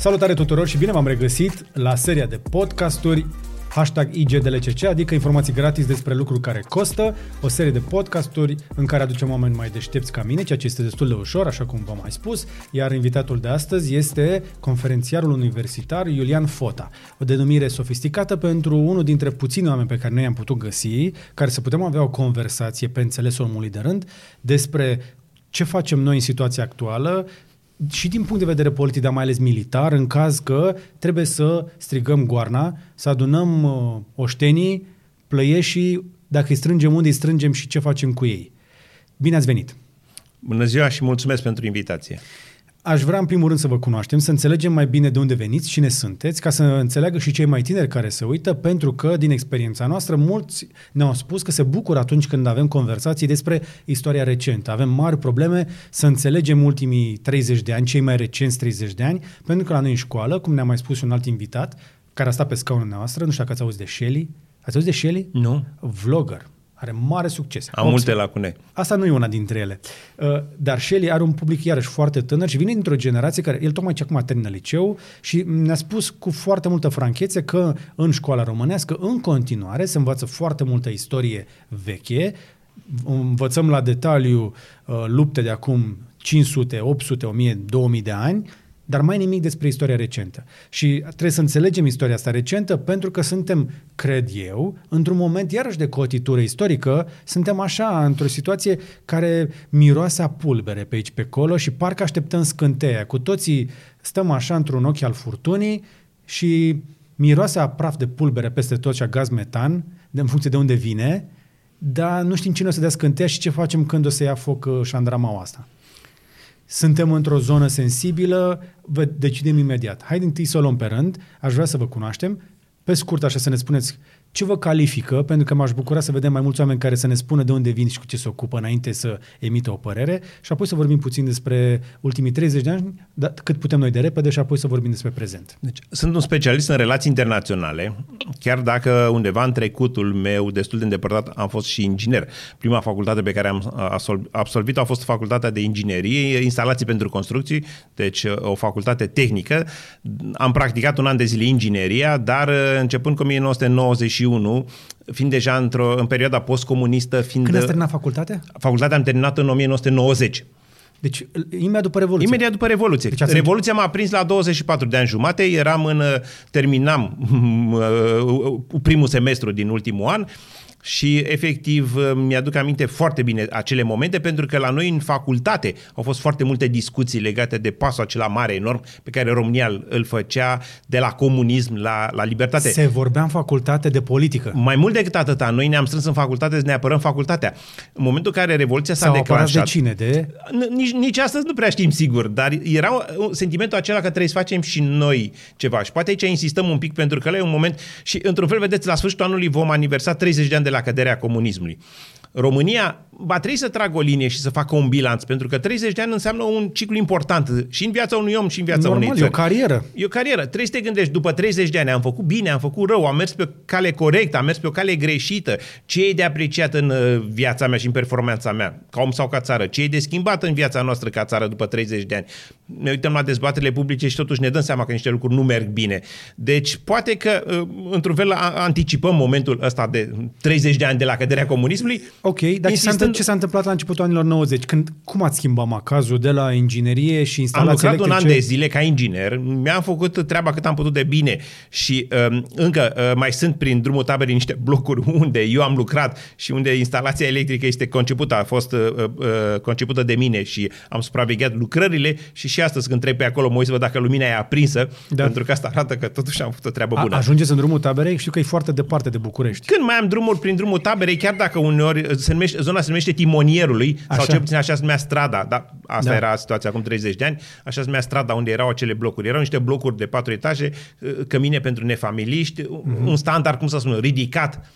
Salutare tuturor și bine v-am regăsit la seria de podcasturi hashtag IGDLCC, adică informații gratis despre lucruri care costă, o serie de podcasturi în care aducem oameni mai deștepți ca mine, ceea ce este destul de ușor, așa cum v-am mai spus, iar invitatul de astăzi este conferențiarul universitar Iulian Fota, o denumire sofisticată pentru unul dintre puțini oameni pe care noi am putut găsi, care să putem avea o conversație pe înțelesul omului de rând despre ce facem noi în situația actuală, și din punct de vedere politic, dar mai ales militar, în caz că trebuie să strigăm goarna, să adunăm uh, oștenii, plăieșii, dacă îi strângem unde îi strângem și ce facem cu ei. Bine ați venit! Bună ziua și mulțumesc pentru invitație! Aș vrea în primul rând să vă cunoaștem, să înțelegem mai bine de unde veniți, cine sunteți, ca să înțeleagă și cei mai tineri care se uită, pentru că din experiența noastră mulți ne-au spus că se bucură atunci când avem conversații despre istoria recentă. Avem mari probleme să înțelegem ultimii 30 de ani, cei mai recenți 30 de ani, pentru că la noi în școală, cum ne-a mai spus un alt invitat, care a stat pe scaunul noastră, nu știu dacă ați auzit de Shelly. Ați auzit de Shelly? Nu. Vlogger are mare succes. Am Opsi. multe lacune. Asta nu e una dintre ele. Uh, dar Shelley are un public iarăși foarte tânăr și vine dintr-o generație care, el tocmai ce acum termină liceu și ne-a spus cu foarte multă franchețe că în școala românească în continuare se învață foarte multă istorie veche, învățăm la detaliu uh, lupte de acum 500, 800, 1000, 2000 de ani dar mai nimic despre istoria recentă. Și trebuie să înțelegem istoria asta recentă pentru că suntem, cred eu, într-un moment iarăși de cotitură istorică, suntem așa, într-o situație care miroase a pulbere pe aici, pe acolo și parcă așteptăm scânteia. Cu toții stăm așa într-un ochi al furtunii și miroase a praf de pulbere peste tot și a gaz metan, de, în funcție de unde vine, dar nu știm cine o să dea scânteia și ce facem când o să ia foc uh, șandramaua asta. Suntem într-o zonă sensibilă, vă decidem imediat. Haideți întâi să o luăm pe rând, aș vrea să vă cunoaștem. Pe scurt, așa să ne spuneți ce vă califică, pentru că m-aș bucura să vedem mai mulți oameni care să ne spună de unde vin și cu ce se ocupă înainte să emită o părere și apoi să vorbim puțin despre ultimii 30 de ani, dar cât putem noi de repede și apoi să vorbim despre prezent. Deci, sunt un specialist în relații internaționale, chiar dacă undeva în trecutul meu destul de îndepărtat am fost și inginer. Prima facultate pe care am absolvit-o a fost facultatea de inginerie, instalații pentru construcții, deci o facultate tehnică. Am practicat un an de zile ingineria, dar începând cu 1990 1991, fiind deja într-o, în perioada postcomunistă. Fiind Când ați terminat facultatea? Facultatea am terminat în 1990. Deci, imediat după Revoluție. Imediat după Revoluție. Deci Revoluția m-a prins la 24 de ani jumate, eram în, terminam primul semestru din ultimul an și efectiv mi-aduc aminte foarte bine acele momente pentru că la noi în facultate au fost foarte multe discuții legate de pasul acela mare, enorm, pe care România îl făcea de la comunism la, la libertate. Se vorbea în facultate de politică. Mai mult decât atâta, noi ne-am strâns în facultate să ne apărăm facultatea. În momentul în care Revoluția s-a declanșat... de cine? De? Nici, nici astăzi nu prea știm sigur, dar era sentimentul acela că trebuie să facem și noi ceva. Și poate aici insistăm un pic pentru că la e un moment și într-un fel, vedeți, la sfârșitul anului vom aniversa 30 de ani de de la căderea comunismului. România va trebui să tragă o linie și să facă un bilanț, pentru că 30 de ani înseamnă un ciclu important și în viața unui om și în viața Normal, unei țări. e o carieră. E o carieră. Trebuie să te gândești, după 30 de ani am făcut bine, am făcut rău, am mers pe o cale corectă, am mers pe o cale greșită. Ce e de apreciat în uh, viața mea și în performanța mea, ca om sau ca țară? Ce e de schimbat în viața noastră ca țară după 30 de ani? Ne uităm la dezbaterile publice și totuși ne dăm seama că niște lucruri nu merg bine. Deci poate că, uh, într-un fel, anticipăm momentul ăsta de 30 de ani de la căderea comunismului. Ok, dar insistând ce s-a întâmplat la începutul anilor 90? Când, cum ați schimbat macazul de la inginerie și instalații Am lucrat electrice? un an de zile ca inginer, mi-am făcut treaba cât am putut de bine și um, încă uh, mai sunt prin drumul taberii niște blocuri unde eu am lucrat și unde instalația electrică este concepută, a fost uh, uh, concepută de mine și am supravegheat lucrările și și astăzi când trec pe acolo mă uit să văd dacă lumina e aprinsă, da. pentru că asta arată că totuși am făcut o treabă bună. A, ajungeți în drumul taberei? Știu că e foarte departe de București. Când mai am drumuri prin drumul taberei, chiar dacă uneori se numește, zona se numește Timonierului, așa. sau cel puțin așa se numea strada, dar asta da. era situația acum 30 de ani, așa se numea strada unde erau acele blocuri. Erau niște blocuri de patru etaje, uh, cămine pentru nefamiliști, uh-huh. un standard, cum să spun, ridicat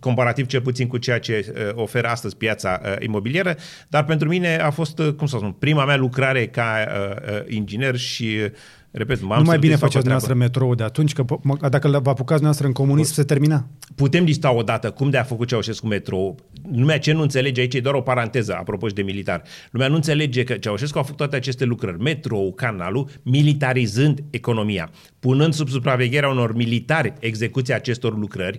comparativ cel puțin cu ceea ce uh, oferă astăzi piața uh, imobiliară, dar pentru mine a fost, uh, cum să spun, prima mea lucrare ca uh, uh inginer și Repet, m-am Nu mai bine să fac o faceți treabă. dumneavoastră metrou de atunci, că po- mă- dacă vă apucați dumneavoastră în comunism, se termina. Putem lista odată cum de a făcut Ceaușescu metrou. Lumea ce nu înțelege aici e doar o paranteză, apropo și de militar. Lumea nu înțelege că Ceaușescu a făcut toate aceste lucrări, metrou, canalul, militarizând economia, punând sub supravegherea unor militari execuția acestor lucrări,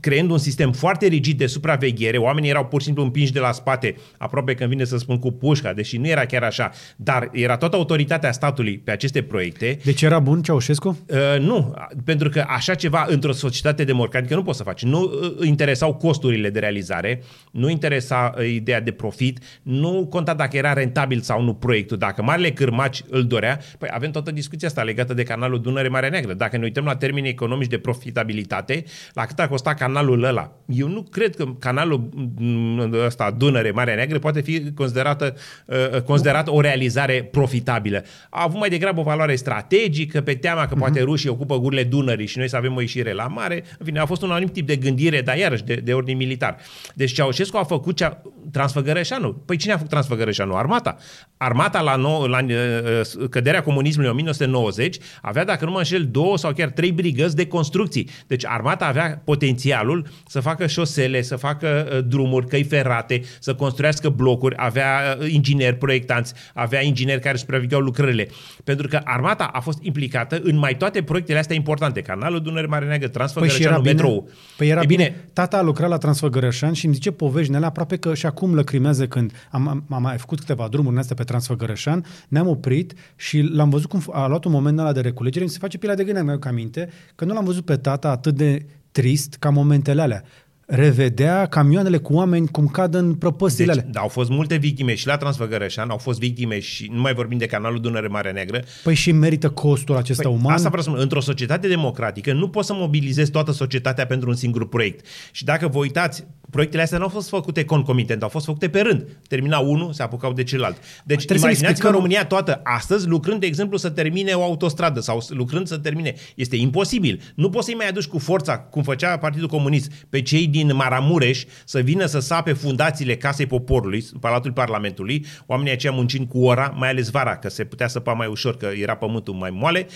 creând un sistem foarte rigid de supraveghere, oamenii erau pur și simplu împinși de la spate, aproape când vine să spun cu pușca, deși nu era chiar așa, dar era toată autoritatea statului pe aceste proiecte. Deci era bun Ceaușescu? Uh, nu, pentru că așa ceva într-o societate democratică nu poți să faci. Nu uh, interesau costurile de realizare, nu interesa uh, ideea de profit, nu conta dacă era rentabil sau nu proiectul. Dacă Marele Cârmaci îl dorea, păi avem toată discuția asta legată de canalul Dunăre-Marea Neagră. Dacă ne uităm la termenii economici de profitabilitate, la cât a costat canalul ăla, eu nu cred că canalul mm, ăsta Dunăre-Marea Neagră poate fi considerată, uh, considerat o realizare profitabilă. A avut mai degrabă o valoare strategică, pe teama că poate rușii ocupă gurile Dunării și noi să avem o ieșire la mare. În fine, a fost un anumit tip de gândire, dar iarăși de, de ordin militar. Deci Ceaușescu a făcut cea, Transfăgărășanu. Păi cine a făcut Transfăgărășanu? Armata. Armata la, nou, la uh, căderea comunismului în 1990 avea, dacă nu mă înșel, două sau chiar trei brigăzi de construcții. Deci armata avea potențialul să facă șosele, să facă uh, drumuri, căi ferate, să construiască blocuri, avea uh, ingineri, proiectanți, avea ingineri care supravegheau lucrările. Pentru că armata a fost implicată în mai toate proiectele astea importante. Canalul Dunăre Mare Neagră, Păi și era Transfăgărășanu, bine. metrou. Păi era e bine. bine, Tata a lucrat la Transfăgărășan și îmi zice povești alea aproape că și acum lăcrimează când am, am, am mai făcut câteva drumuri în astea pe Transfăgărășan, ne-am oprit și l-am văzut cum a luat un moment ăla de reculegere, mi se face pielea de gândire, mi-au aminte, că nu l-am văzut pe tata atât de trist ca momentele alea. Revedea camioanele cu oameni cum cad în prăpăstile deci, alea. da, au fost multe victime și la Transfăgărășan, au fost victime și nu mai vorbim de canalul Dunăre Mare Neagră, Păi și merită costul acesta Păi, uman? Asta vreau să spun. Într-o societate democratică nu poți să mobilizezi toată societatea pentru un singur proiect. Și dacă vă uitați, proiectele astea nu au fost făcute concomitent, au fost făcute pe rând. Termina unul, se apucau de celălalt. Deci Trebuie să imaginați-vă explicăm- România toată astăzi lucrând, de exemplu, să termine o autostradă sau lucrând să termine. Este imposibil. Nu poți să-i mai aduci cu forța, cum făcea Partidul Comunist, pe cei din Maramureș să vină să sape fundațiile Casei Poporului, Palatul Parlamentului, oamenii aceia muncind cu ora, mai ales vara, că se putea săpa mai ușor, că era pământul mai moale.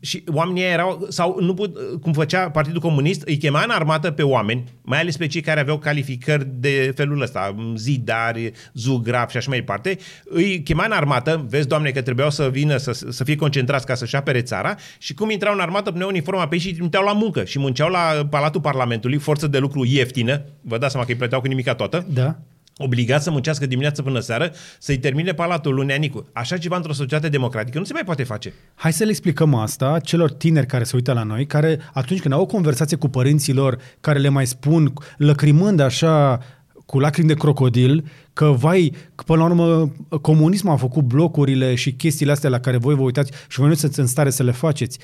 Și oamenii aia erau, sau nu put, cum făcea Partidul Comunist, îi chema în armată pe oameni, mai ales pe cei care aveau calificări de felul ăsta, zidari, zugraf și așa mai departe, îi chema în armată, vezi, doamne, că trebuiau să vină să, să fie concentrați ca să-și apere țara și cum intrau în armată, puneau uniforma pe ei și îi trimiteau la muncă și munceau la Palatul Parlamentului, forță de lucru ieftină, vă dați seama că îi plăteau cu nimica toată, Da. Obligat să muncească dimineața până seară, să-i termine palatul lunea Nicu. Așa ceva într-o societate democratică nu se mai poate face. Hai să le explicăm asta celor tineri care se uită la noi, care atunci când au o conversație cu părinții lor, care le mai spun, lăcrimând așa cu lacrimi de crocodil, că vai, că până la urmă comunismul a făcut blocurile și chestiile astea la care voi vă uitați și voi nu sunteți în stare să le faceți.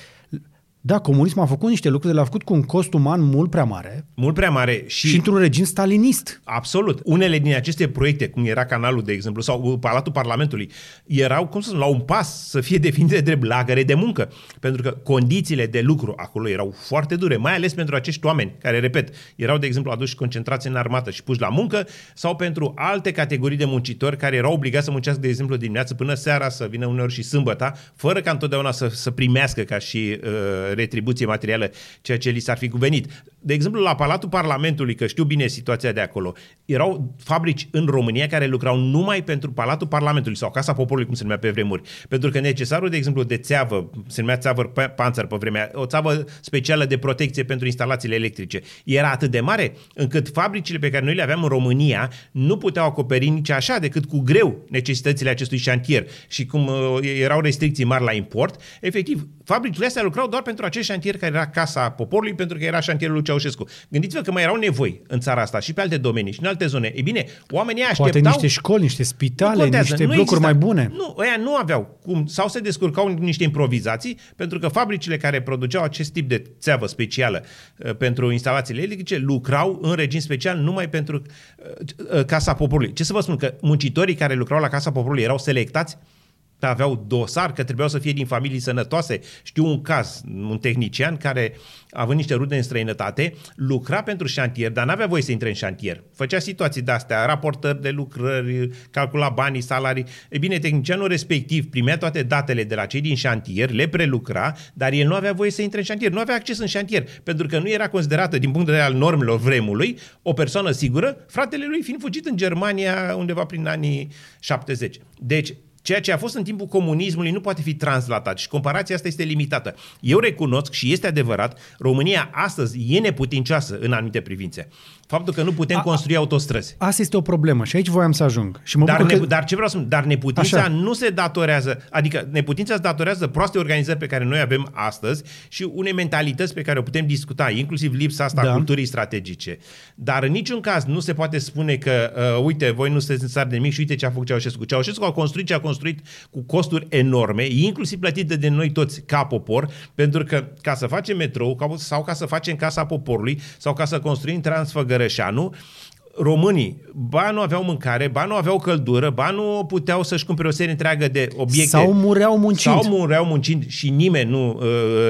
Da, comunismul a făcut niște lucruri, le-a făcut cu un cost uman mult prea mare Mult prea mare și, și într-un regim stalinist. Absolut. Unele din aceste proiecte, cum era canalul, de exemplu, sau Palatul Parlamentului, erau, cum să spun, la un pas să fie definite drept lagăre de muncă. Pentru că condițiile de lucru acolo erau foarte dure, mai ales pentru acești oameni care, repet, erau, de exemplu, aduși concentrați în armată și puși la muncă, sau pentru alte categorii de muncitori care erau obligați să muncească, de exemplu, dimineață până seara, să vină uneori și sâmbăta, fără ca întotdeauna să, să primească ca și uh, retribuție materială ceea ce li s-ar fi cuvenit. De exemplu, la Palatul Parlamentului, că știu bine situația de acolo, erau fabrici în România care lucrau numai pentru Palatul Parlamentului sau Casa Poporului, cum se numea pe vremuri. Pentru că necesarul, de exemplu, de țeavă, se numea țeavă pe- panțăr pe vremea, o țeavă specială de protecție pentru instalațiile electrice, era atât de mare încât fabricile pe care noi le aveam în România nu puteau acoperi nici așa decât cu greu necesitățile acestui șantier. Și cum uh, erau restricții mari la import, efectiv, fabricile astea lucrau doar pentru acest șantier care era Casa Poporului, pentru că era șantierul lui Ceaușescu. Gândiți-vă că mai erau nevoi în țara asta și pe alte domenii și în alte zone. E bine, oamenii ăia Poate așteptau... niște școli, niște Nu spitale, contează, niște nu blocuri exista. mai bune. Nu, ăia nu aveau cum. Sau se descurcau în niște improvizații, pentru că fabricile care produceau acest tip de țeavă specială uh, pentru instalațiile electrice lucrau în regim special numai pentru uh, uh, Casa Poporului. Ce să vă spun? Că muncitorii care lucrau la Casa Poporului erau selectați aveau dosar, că trebuiau să fie din familii sănătoase. Știu un caz, un tehnician care, având niște rude în străinătate, lucra pentru șantier, dar n-avea voie să intre în șantier. Făcea situații de-astea, raportări de lucrări, calcula banii, salarii. E bine, tehnicianul respectiv primea toate datele de la cei din șantier, le prelucra, dar el nu avea voie să intre în șantier, nu avea acces în șantier, pentru că nu era considerată, din punct de vedere al normelor vremului, o persoană sigură, fratele lui fiind fugit în Germania undeva prin anii 70. Deci, Ceea ce a fost în timpul comunismului nu poate fi translatat și comparația asta este limitată. Eu recunosc și este adevărat, România astăzi e neputincioasă în anumite privințe. Faptul că nu putem a, construi autostrăzi. Asta este o problemă și aici voiam să ajung. Și mă dar, ne, că... dar ce vreau să spun? Dar neputința Așa. nu se datorează, adică neputința se datorează proaste organizări pe care noi avem astăzi și unei mentalități pe care o putem discuta, inclusiv lipsa asta da. a culturii strategice. Dar în niciun caz nu se poate spune că, uh, uite, voi nu sunteți în țară de nimic și uite ce a făcut Ceaușescu. Ceaușescu a construit ce a construit cu costuri enorme, inclusiv plătite de noi toți ca popor, pentru că ca să facem metrou sau ca să facem Casa Poporului sau ca să construim Transfăgărășanu, românii ba nu aveau mâncare, ba nu aveau căldură, ba nu puteau să-și cumpere o serie întreagă de obiecte. Sau mureau muncind. Sau mureau muncind și nimeni nu uh,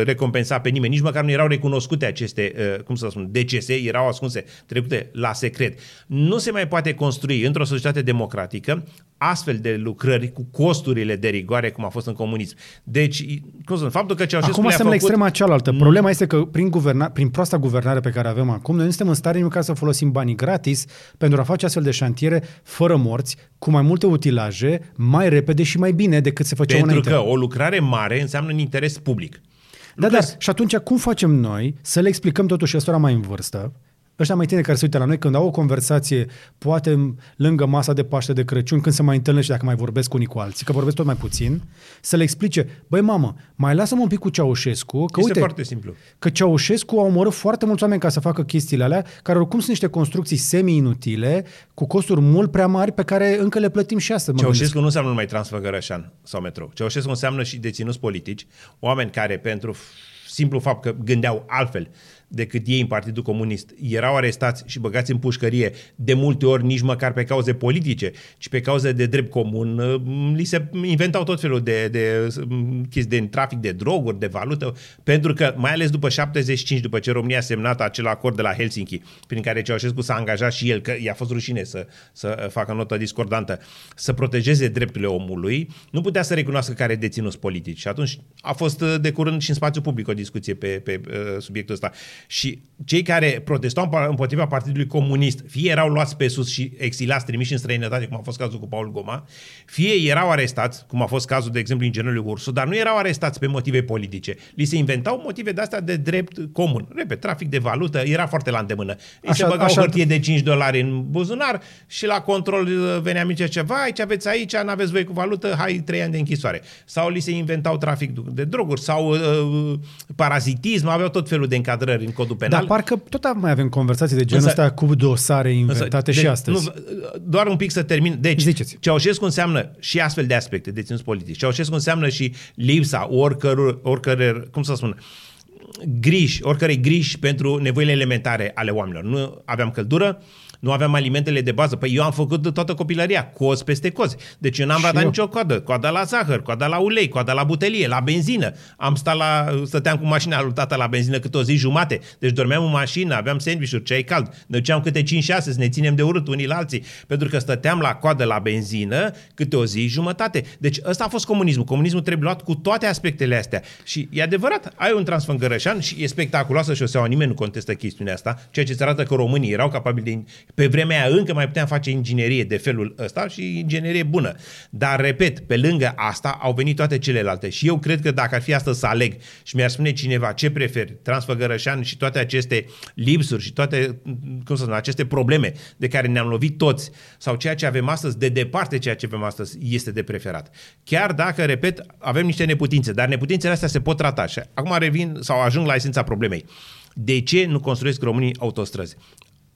recompensa pe nimeni, nici măcar nu erau recunoscute aceste, uh, cum să spun, decese, erau ascunse, trecute la secret. Nu se mai poate construi într-o societate democratică astfel de lucrări cu costurile de rigoare cum a fost în comunism. Deci, cum să spun, faptul că Ceaușescu Acum suntem făcut... la extrema cealaltă. Mm. Problema este că prin, guverna... prin proasta guvernare pe care avem acum, noi nu suntem în stare nici să folosim banii gratis pentru a face astfel de șantiere fără morți, cu mai multe utilaje, mai repede și mai bine decât se făcea pentru înainte. Pentru că o lucrare mare înseamnă un interes public. Da, dar și atunci cum facem noi să le explicăm totuși ăstora mai în vârstă ăștia mai tineri care se uită la noi, când au o conversație, poate lângă masa de Paște de Crăciun, când se mai întâlnesc și dacă mai vorbesc unii cu alții, că vorbesc tot mai puțin, să le explice, băi mamă, mai lasă-mă un pic cu Ceaușescu, că este uite, foarte simplu. că Ceaușescu a omorât foarte mulți oameni ca să facă chestiile alea, care oricum sunt niște construcții semi-inutile, cu costuri mult prea mari, pe care încă le plătim și astăzi. Ceaușescu nu înseamnă numai Transfăgărășan sau metrou. Ceaușescu înseamnă și deținuți politici, oameni care pentru simplu fapt că gândeau altfel decât ei în Partidul Comunist. Erau arestați și băgați în pușcărie de multe ori nici măcar pe cauze politice, ci pe cauze de drept comun. Li se inventau tot felul de, de chestii de trafic de droguri, de valută, pentru că mai ales după 75, după ce România a semnat acel acord de la Helsinki, prin care Ceaușescu s-a angajat și el, că i-a fost rușine să, să facă notă discordantă, să protejeze drepturile omului, nu putea să recunoască care deținuți politici. Și atunci a fost de curând și în spațiu public o discuție pe, pe, pe subiectul ăsta. Și cei care protestau împotriva Partidului Comunist, fie erau luați pe sus și exilați, trimiși în străinătate, cum a fost cazul cu Paul Goma, fie erau arestați, cum a fost cazul, de exemplu, inginerului Ursu, dar nu erau arestați pe motive politice. Li se inventau motive de astea de drept comun. Repet, trafic de valută era foarte la îndemână. Îi așa, se băga așa... o hârtie de 5 dolari în buzunar și la control uh, venea mice ceva, aici aveți aici, nu aveți voi cu valută, hai 3 ani de închisoare. Sau li se inventau trafic de droguri sau uh, parazitism, aveau tot felul de încadrări în codul penal. Dar parcă tot mai avem conversații de genul ăsta cu dosare inventate însă, și de, astăzi. Nu, doar un pic să termin. Deci, Ziceți. Ceaușescu înseamnă și astfel de aspecte, deținuți politici. Ceaușescu înseamnă și lipsa oricăror, oricăror cum să spun, griji, oricărei griji pentru nevoile elementare ale oamenilor. Nu aveam căldură, nu aveam alimentele de bază. Păi eu am făcut toată copilăria, cozi peste cozi. Deci eu n-am ratat nicio coadă. Coada la zahăr, coada la ulei, coada la butelie, la benzină. Am stat la, stăteam cu mașina lui tata la benzină câte o zi jumate. Deci dormeam în mașină, aveam sandvișuri, ceai cald. Ne duceam câte 5-6 să ne ținem de urât unii la alții. Pentru că stăteam la coadă la benzină câte o zi jumătate. Deci ăsta a fost comunismul. Comunismul trebuie luat cu toate aspectele astea. Și e adevărat, ai un transfângărășan și e spectaculoasă șoseaua, nimeni nu contestă chestiunea asta, ceea ce îți arată că românii erau capabili de pe vremea aia încă mai puteam face inginerie de felul ăsta și inginerie bună. Dar, repet, pe lângă asta au venit toate celelalte. Și eu cred că dacă ar fi astăzi să aleg și mi-ar spune cineva ce preferi, Transfăgărășan și toate aceste lipsuri și toate, cum să spun, aceste probleme de care ne-am lovit toți, sau ceea ce avem astăzi, de departe ceea ce avem astăzi, este de preferat. Chiar dacă, repet, avem niște neputințe, dar neputințele astea se pot trata. Și acum revin sau ajung la esența problemei. De ce nu construiesc românii autostrăzi?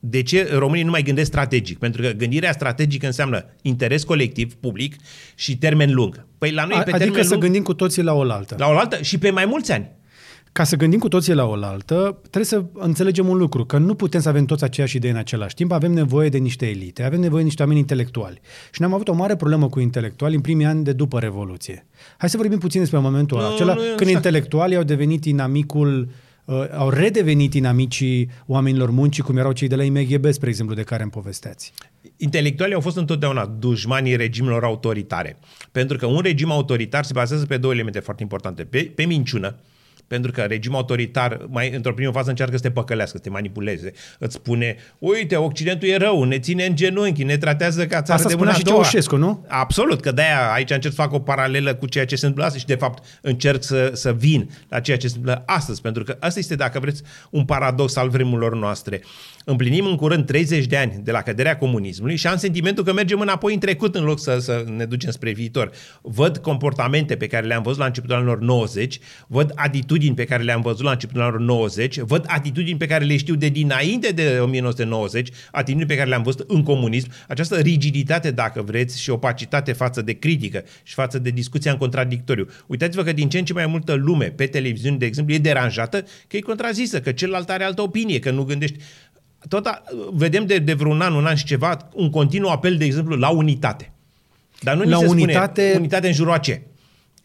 De ce românii nu mai gândesc strategic? Pentru că gândirea strategică înseamnă interes colectiv, public și termen lung. Păi la noi A, pe adică termen să lung, gândim cu toții la oaltă. La oaltă și pe mai mulți ani. ca să gândim cu toții la oaltă, trebuie să înțelegem un lucru, că nu putem să avem toți aceeași idee în același timp, avem nevoie de niște elite, avem nevoie de niște oameni intelectuali. Și ne-am avut o mare problemă cu intelectuali în primii ani de după Revoluție. Hai să vorbim puțin despre momentul Nu, acela, nu e când așa. intelectualii au devenit inamicul uh, au redevenit inamicii oamenilor muncii, cum erau cei de la IMGB, spre exemplu, de care îmi povesteați. Intelectualii au fost întotdeauna dușmanii regimelor autoritare. Pentru că un regim autoritar se bazează pe două elemente foarte importante. Pe, pe minciună, pentru că regimul autoritar, mai într-o primă fază, încearcă să te păcălească, să te manipuleze. Îți spune, uite, Occidentul e rău, ne ține în genunchi, ne tratează ca țară Asta de spunea mâna și a doua. Ceaușescu, nu? Absolut, că de-aia aici încerc să fac o paralelă cu ceea ce se întâmplă astăzi și de fapt încerc să, să vin la ceea ce se întâmplă astăzi, pentru că asta este, dacă vreți, un paradox al vremurilor noastre. Împlinim în curând 30 de ani de la căderea comunismului și am sentimentul că mergem înapoi în trecut în loc să, să ne ducem spre viitor. Văd comportamente pe care le-am văzut la începutul anilor 90, văd atitudini pe care le-am văzut la începutul anilor 90, văd atitudini pe care le știu de dinainte de 1990, atitudini pe care le-am văzut în comunism, această rigiditate, dacă vreți, și opacitate față de critică și față de discuția în contradictoriu. Uitați-vă că din ce în ce mai multă lume pe televiziune, de exemplu, e deranjată că e contrazisă, că celălalt are altă opinie, că nu gândești. Tot a, vedem de, de vreun an, un an și ceva, un continuu apel, de exemplu, la unitate. Dar nu La ni se unitate- spune unitate în jurul a ce?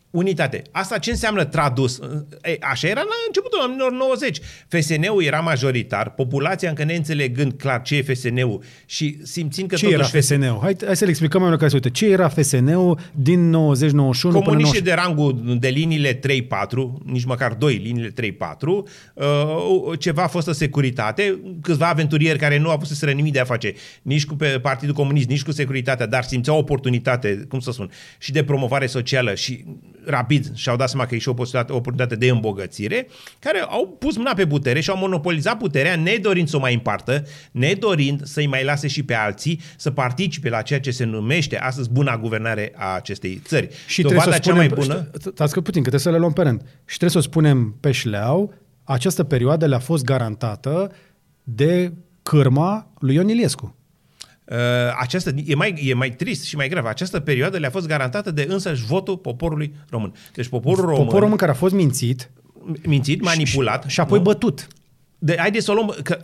Unitate. Asta ce înseamnă tradus? E, așa era la începutul anilor 90. FSN-ul era majoritar, populația încă neînțelegând clar ce e FSN-ul și simțind că Ce era totuși FSN-ul? Hai, hai să le explicăm mai care se uite. Ce era FSN-ul din 90-91 până Comuniștii 90? de rangul de liniile 3-4, nici măcar 2, liniile 3-4, uh, ceva a fost securitate, câțiva aventurieri care nu au pus să nimic de a face nici cu pe Partidul Comunist, nici cu securitatea, dar simțeau oportunitate, cum să spun, și de promovare socială și rapid și-au dat seama că e și o posibilitate- o oportunitate de îmbogățire, care au pus mâna pe putere și au monopolizat puterea nedorind să o mai împartă, nedorind să-i mai lase și pe alții să participe la ceea ce se numește astăzi buna guvernare a acestei țări. Și Dovada trebuie să cea mai spunem, bună... Stați că puțin, că trebuie să le luăm pe rând. Și trebuie să o spunem pe șleau, această perioadă le-a fost garantată de cârma lui Ion Iliescu. Uh, această, e, mai, e mai trist și mai grav. Această perioadă le-a fost garantată de însăși votul poporului român. Deci poporul român, Poporul român care a fost mințit mințit, manipulat. și apoi nu? bătut. De, haideți să o luăm, că,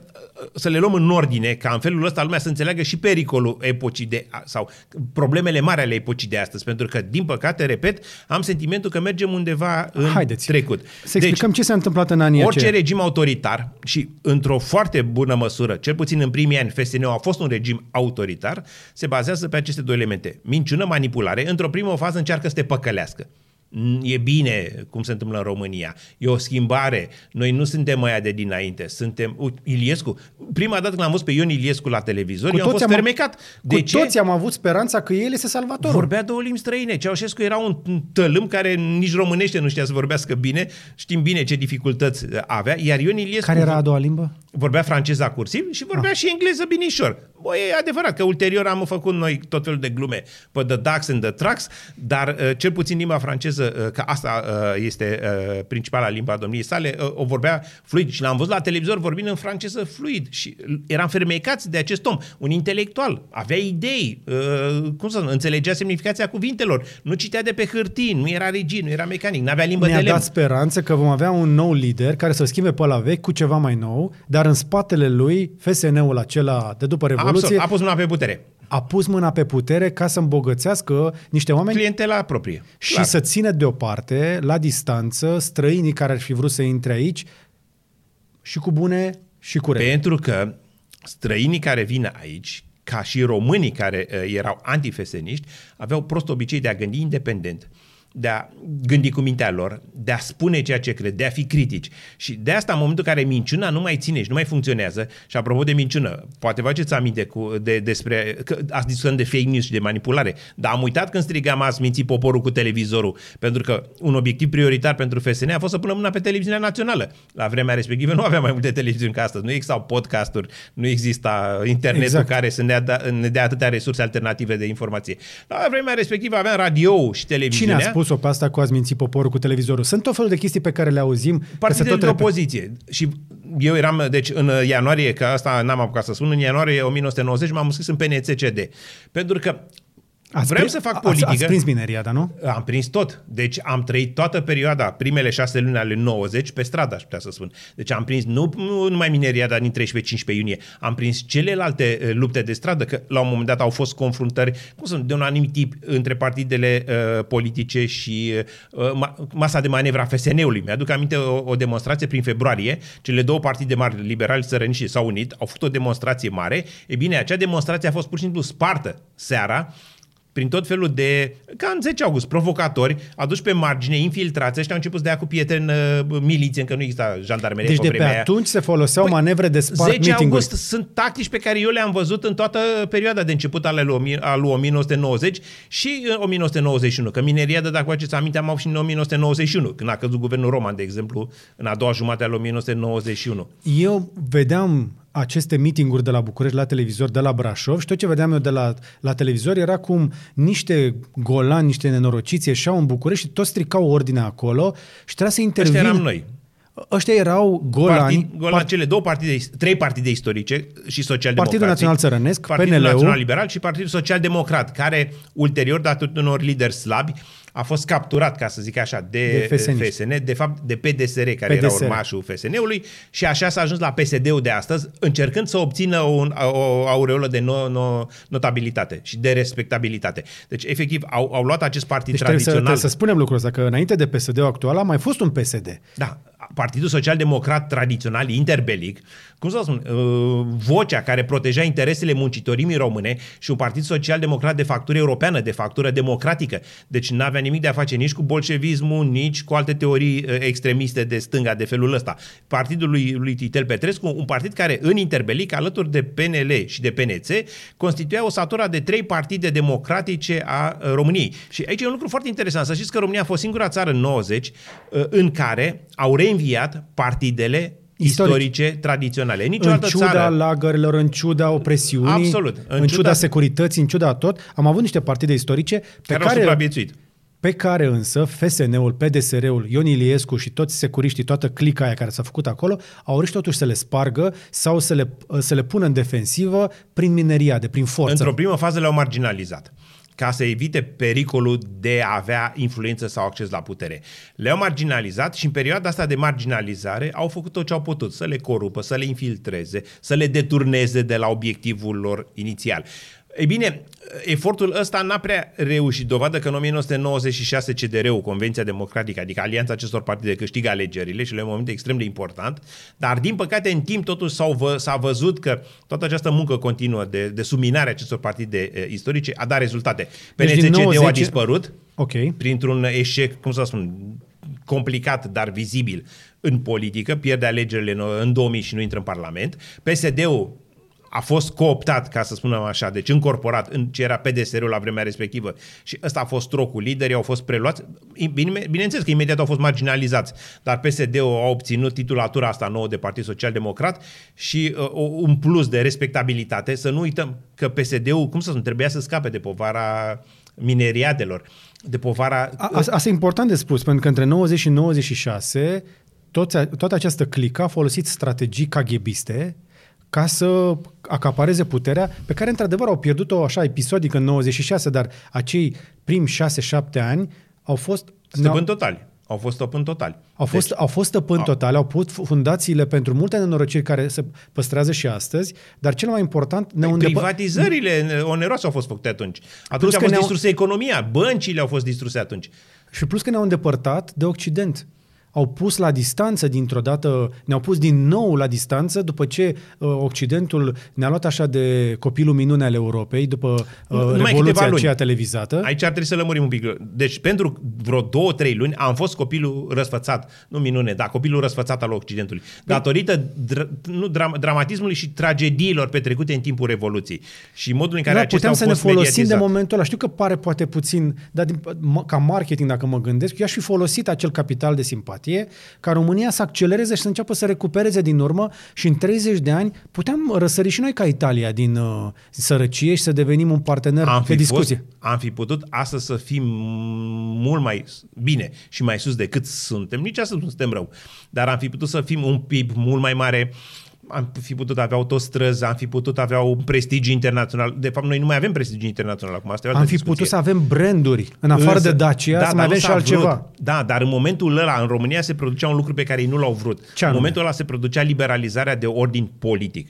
să le luăm în ordine, ca în felul ăsta lumea să înțeleagă și pericolul epocii de, sau problemele mari ale epocii de astăzi. Pentru că, din păcate, repet, am sentimentul că mergem undeva în Haideți. trecut. Să explicăm ce s-a întâmplat în anii Orice aceia. regim autoritar și într-o foarte bună măsură, cel puțin în primii ani, FSN a fost un regim autoritar, se bazează pe aceste două elemente. Minciună, manipulare. Într-o primă fază încearcă să te păcălească. Mm, E bine cum se întâmplă în România. E o schimbare. Noi nu suntem mai de dinainte. Suntem... Uite, Iliescu. Prima dată când am văzut pe Ion Iliescu la televizor, eu am fost fermecat. De cu ce? toți am avut speranța că el este salvatorul. Vorbea două limbi străine. Ceaușescu era un tălâm care nici românește nu știa să vorbească bine. Știm bine ce dificultăți avea. Iar Ion Iliescu Care era a doua limbă? vorbea franceza cursiv și vorbea ah. și engleză binișor. Bă, e adevărat că ulterior am făcut noi tot felul de glume pe The Ducks and the Trucks, dar uh, cel puțin limba franceză, uh, că asta uh, este uh, principala limba domniei sale, uh, o vorbea fluid și l-am văzut la televizor vorbind în franceză fluid și eram fermecați de acest om, un intelectual, avea idei, uh, cum să înțelegea semnificația cuvintelor, nu citea de pe hârtii, nu era rigid, nu era mecanic, nu avea limbă Ne-a de lemn. dat speranță că vom avea un nou lider care să schimbe pe la vechi cu ceva mai nou, dar în spatele lui, FSN-ul acela de după Revoluție, Absolut, a pus mâna pe putere. A pus mâna pe putere ca să îmbogățească niște oameni Clientela proprie. și Clar. să țină deoparte, la distanță, străinii care ar fi vrut să intre aici și cu bune și cu rele. Pentru că străinii care vin aici, ca și românii care uh, erau antifeseniști, aveau prost obicei de a gândi independent, de a gândi cu mintea lor, de a spune ceea ce cred, de a fi critici. Și de asta, în momentul în care minciuna nu mai ține și nu mai funcționează, și apropo de minciună, poate vă aduceți aminte cu, de, despre, că ați discutat de fake news și de manipulare, dar am uitat când strigam ați mințit poporul cu televizorul, pentru că un obiectiv prioritar pentru FSN a fost să pună mâna pe televiziunea națională. La vremea respectivă nu aveam mai multe televiziuni ca astăzi, nu existau podcasturi, nu exista internetul Exact. care să ne dea, ne dea atâtea resurse alternative de informație. La vremea respectivă aveam radio și Cine televiziunea. a spus-o pe asta cu ați mințit poporul cu televizorul? Sunt tot felul de chestii pe care le auzim. că se Partidele tot de repet. opoziție. Și eu eram, deci în ianuarie, că asta n-am apucat să spun, în ianuarie 1990 m-am înscris în PNCCD. Pentru că Ați Vreau prins- să fac ați- politică. Ați prins mineria, dar nu? Am prins tot. Deci am trăit toată perioada, primele șase luni ale 90, pe stradă, aș putea să spun. Deci am prins nu, nu numai mineria, dar din 13-15 iunie. Am prins celelalte uh, lupte de stradă, că la un moment dat au fost confruntări, cum sunt, de un anumit tip între partidele uh, politice și uh, ma- masa de manevră a FSN-ului. Mi-aduc aminte o, o demonstrație prin februarie. Cele două partide mari, liberali, sărăniști, s-au unit, au făcut o demonstrație mare. E bine, acea demonstrație a fost pur și simplu spartă seara prin tot felul de, ca în 10 august, provocatori, aduși pe margine, infiltrați, ăștia au început să dea cu pietre în uh, miliție, încă nu exista jandarmerie Deci pe de pe vremea aia. atunci se foloseau manevre de spart 10 meeting august sunt tactici pe care eu le-am văzut în toată perioada de început ale lui, omi- a lui 1990 și în 1991, că mineriada, dacă vă aduceți aminte, am avut și în 1991, când a căzut guvernul Roman, de exemplu, în a doua jumătate a lui 1991. Eu vedeam aceste meetinguri de la București la televizor, de la Brașov și tot ce vedeam eu de la, la televizor era cum niște golani, niște nenorociți ieșeau în București și toți stricau ordinea acolo și trebuia să intervină. Ăștia eram noi. Ăștia erau golani, Partid, Golan, part- cele două partide, trei partide istorice și social Partidul Național Țărănesc, Partidul PNL-ul. Național Liberal și Partidul Social Democrat, care ulterior, datorită unor lideri slabi, a fost capturat, ca să zic așa, de, De FSN. FSN, de fapt de PDSR, care era PDSR. urmașul FSN-ului și așa s-a ajuns la PSD-ul de astăzi, încercând să obțină un, o aureolă de no, no, notabilitate și de respectabilitate. Deci, efectiv, au, au luat acest partid Deci trebuie să, tradițional. trebuie să spunem lucrul ăsta, că înainte de PSD-ul actual a mai fost un PSD. Da, Partidul Social Democrat tradițional, interbelic, cum să spun, uh, vocea care proteja interesele muncitorimii române și un Partid Social Democrat de factură europeană, de factură democratică. Deci nu avea nimic de a face nici cu bolșevismul, nici cu alte teorii uh, extremiste de stânga de felul ăsta. Partidul lui, lui Titel Petrescu, un partid care în interbelic, alături de PNL și de PNC, constituia o satura de trei partide democratice a uh, României. Și aici e un lucru foarte interesant. Să știți că România a fost singura țară în 90 uh, în care au reînviat partidele Istorice. istorice tradiționale. Nici o în altă ciuda țară. lagărilor, în ciuda opresiunii, Absolut. în, În în ciuda, ciuda- securității, în ciuda tot, am avut niște partide istorice pe care, au care, supraviețuit. Pe care însă FSN-ul, PDSR-ul, Ion Iliescu și toți securiștii, toată clica aia care s-a făcut acolo, au reușit totuși să le spargă sau să le, să le pună în defensivă prin mineriade, prin forță. Într-o primă fază le-au marginalizat ca să evite pericolul de a avea influență sau acces la putere. Le-au marginalizat și în perioada asta de marginalizare au făcut tot ce au putut, să le corupă, să le infiltreze, să le deturneze de la obiectivul lor inițial. Ei bine, efortul ăsta n-a prea reușit. Dovadă că în 1996 CDR-ul, Convenția Democratică, adică alianța acestor partide, câștigă alegerile și le un moment extrem de important, dar din păcate în timp totuși s-au vă, s-a văzut că toată această muncă continuă de, de subminare a acestor partide eh, istorice a dat rezultate. Deci din PNC-CDU a 90 dispărut Ok. printr-un eșec, cum să spun, complicat, dar vizibil în politică, pierde alegerile în, în 2000 și nu intră în Parlament. PSD-ul a fost cooptat, ca să spunem așa, deci încorporat în ce era PDSR-ul la vremea respectivă. Și ăsta a fost trocul, liderii au fost preluați, bine, bineînțeles că imediat au fost marginalizați, dar PSD-ul a obținut titulatura asta nouă de Partid Social Democrat și uh, un plus de respectabilitate, să nu uităm că PSD-ul, cum să spun, trebuia să scape de povara mineriatelor, de povara... A, a- asta e important de spus, pentru că între 90 și 96 toți, toată această clică a folosit strategii KGBiste ca să acapareze puterea pe care, într-adevăr, au pierdut-o așa episodic în 96, dar acei primi 6-7 ani au fost... Stăpâni totali. Au fost stăpâni totali. Au fost, deci, au fost stăpâni au- totale, au pus fundațiile pentru multe nenorociri care se păstrează și astăzi, dar cel mai important ne Păi, undepă- privatizările oneroase au fost făcute atunci. Atunci Plus a că fost ne-au- distrusă economia, băncile au fost distruse atunci. Și plus că ne-au îndepărtat de Occident. Au pus la distanță dintr-o dată, ne-au pus din nou la distanță după ce uh, Occidentul ne-a luat așa de copilul minune al Europei, după uh, Numai câteva revoluția luni. aceea televizată. Aici ar trebui să lămurim un pic. Deci pentru vreo două, trei luni am fost copilul răsfățat, nu minune, dar copilul răsfățat al Occidentului. Datorită dr- nu, dram- dramatismului și tragediilor petrecute în timpul Revoluției și modul în care Da, acestea puteam au să ne fost folosim de mediatizate. momentul ăla. Știu că pare poate puțin, dar din, m- ca marketing, dacă mă gândesc, eu aș fi folosit acel capital de simpatie ca România să accelereze și să înceapă să recupereze din urmă și în 30 de ani puteam răsări și noi ca Italia din uh, sărăcie și să devenim un partener am de fi, discuție. fost, am fi putut astăzi să fim mult mai bine și mai sus decât suntem. Nici astăzi nu suntem rău. Dar am fi putut să fim un PIB mult mai mare, am fi putut avea autostrăzi, am fi putut avea un prestigiu internațional. De fapt, noi nu mai avem prestigiu internațional acum. Asta e o Am altă fi discuție. putut să avem branduri, în afară Însă- de Dacia, să dar mai nu avem și s-a altceva. Vrut. Da, dar în momentul ăla, în România se producea un lucru pe care ei nu l-au vrut. Ce în anume? momentul ăla se producea liberalizarea de ordin politic.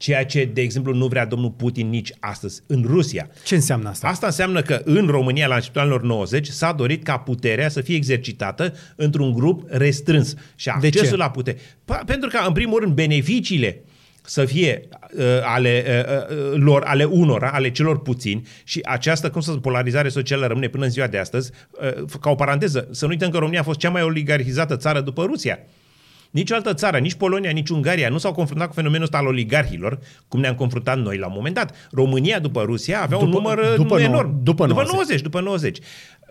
Ceea ce, de exemplu, nu vrea domnul Putin nici astăzi în Rusia. Ce înseamnă asta? Asta înseamnă că în România, la începutul anilor 90, s-a dorit ca puterea să fie exercitată într-un grup restrâns. Și De accesul ce? la putere. Pa- Pentru că, în primul rând, beneficiile să fie uh, ale uh, uh, lor, ale unora, ale celor puțini și această, cum să spun, polarizare socială rămâne până în ziua de astăzi. Uh, ca o paranteză, să nu uităm că România a fost cea mai oligarhizată țară după Rusia. Nici o altă țară, nici Polonia, nici Ungaria nu s-au confruntat cu fenomenul ăsta al oligarhilor, cum ne-am confruntat noi la un moment dat. România, după Rusia, avea un După- număr uh, după nou- enorm. după după 90. 90. După 90.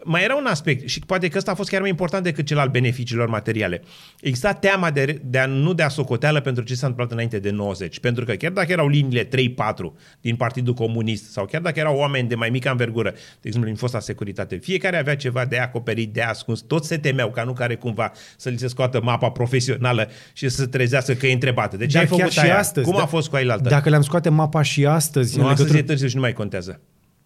Mai era un aspect și poate că ăsta a fost chiar mai important decât cel al beneficiilor materiale. Exista teama de, de a nu dea socoteală pentru ce s-a întâmplat înainte de 90. Pentru că chiar dacă erau liniile 3-4 din Partidul Comunist sau chiar dacă erau oameni de mai mică învergură, de exemplu, din fosta securitate, fiecare avea ceva de acoperit, de ascuns, toți se temeau ca nu care cumva să li se scoată mapa profesională și să se trezească că e întrebată. De ce Dar ai făcut chiar și aia? astăzi, Cum da- a fost cu ailaltă? Dacă le-am scoate mapa și astăzi, Nu, în astăzi legătură... e târziu și nu mai contează.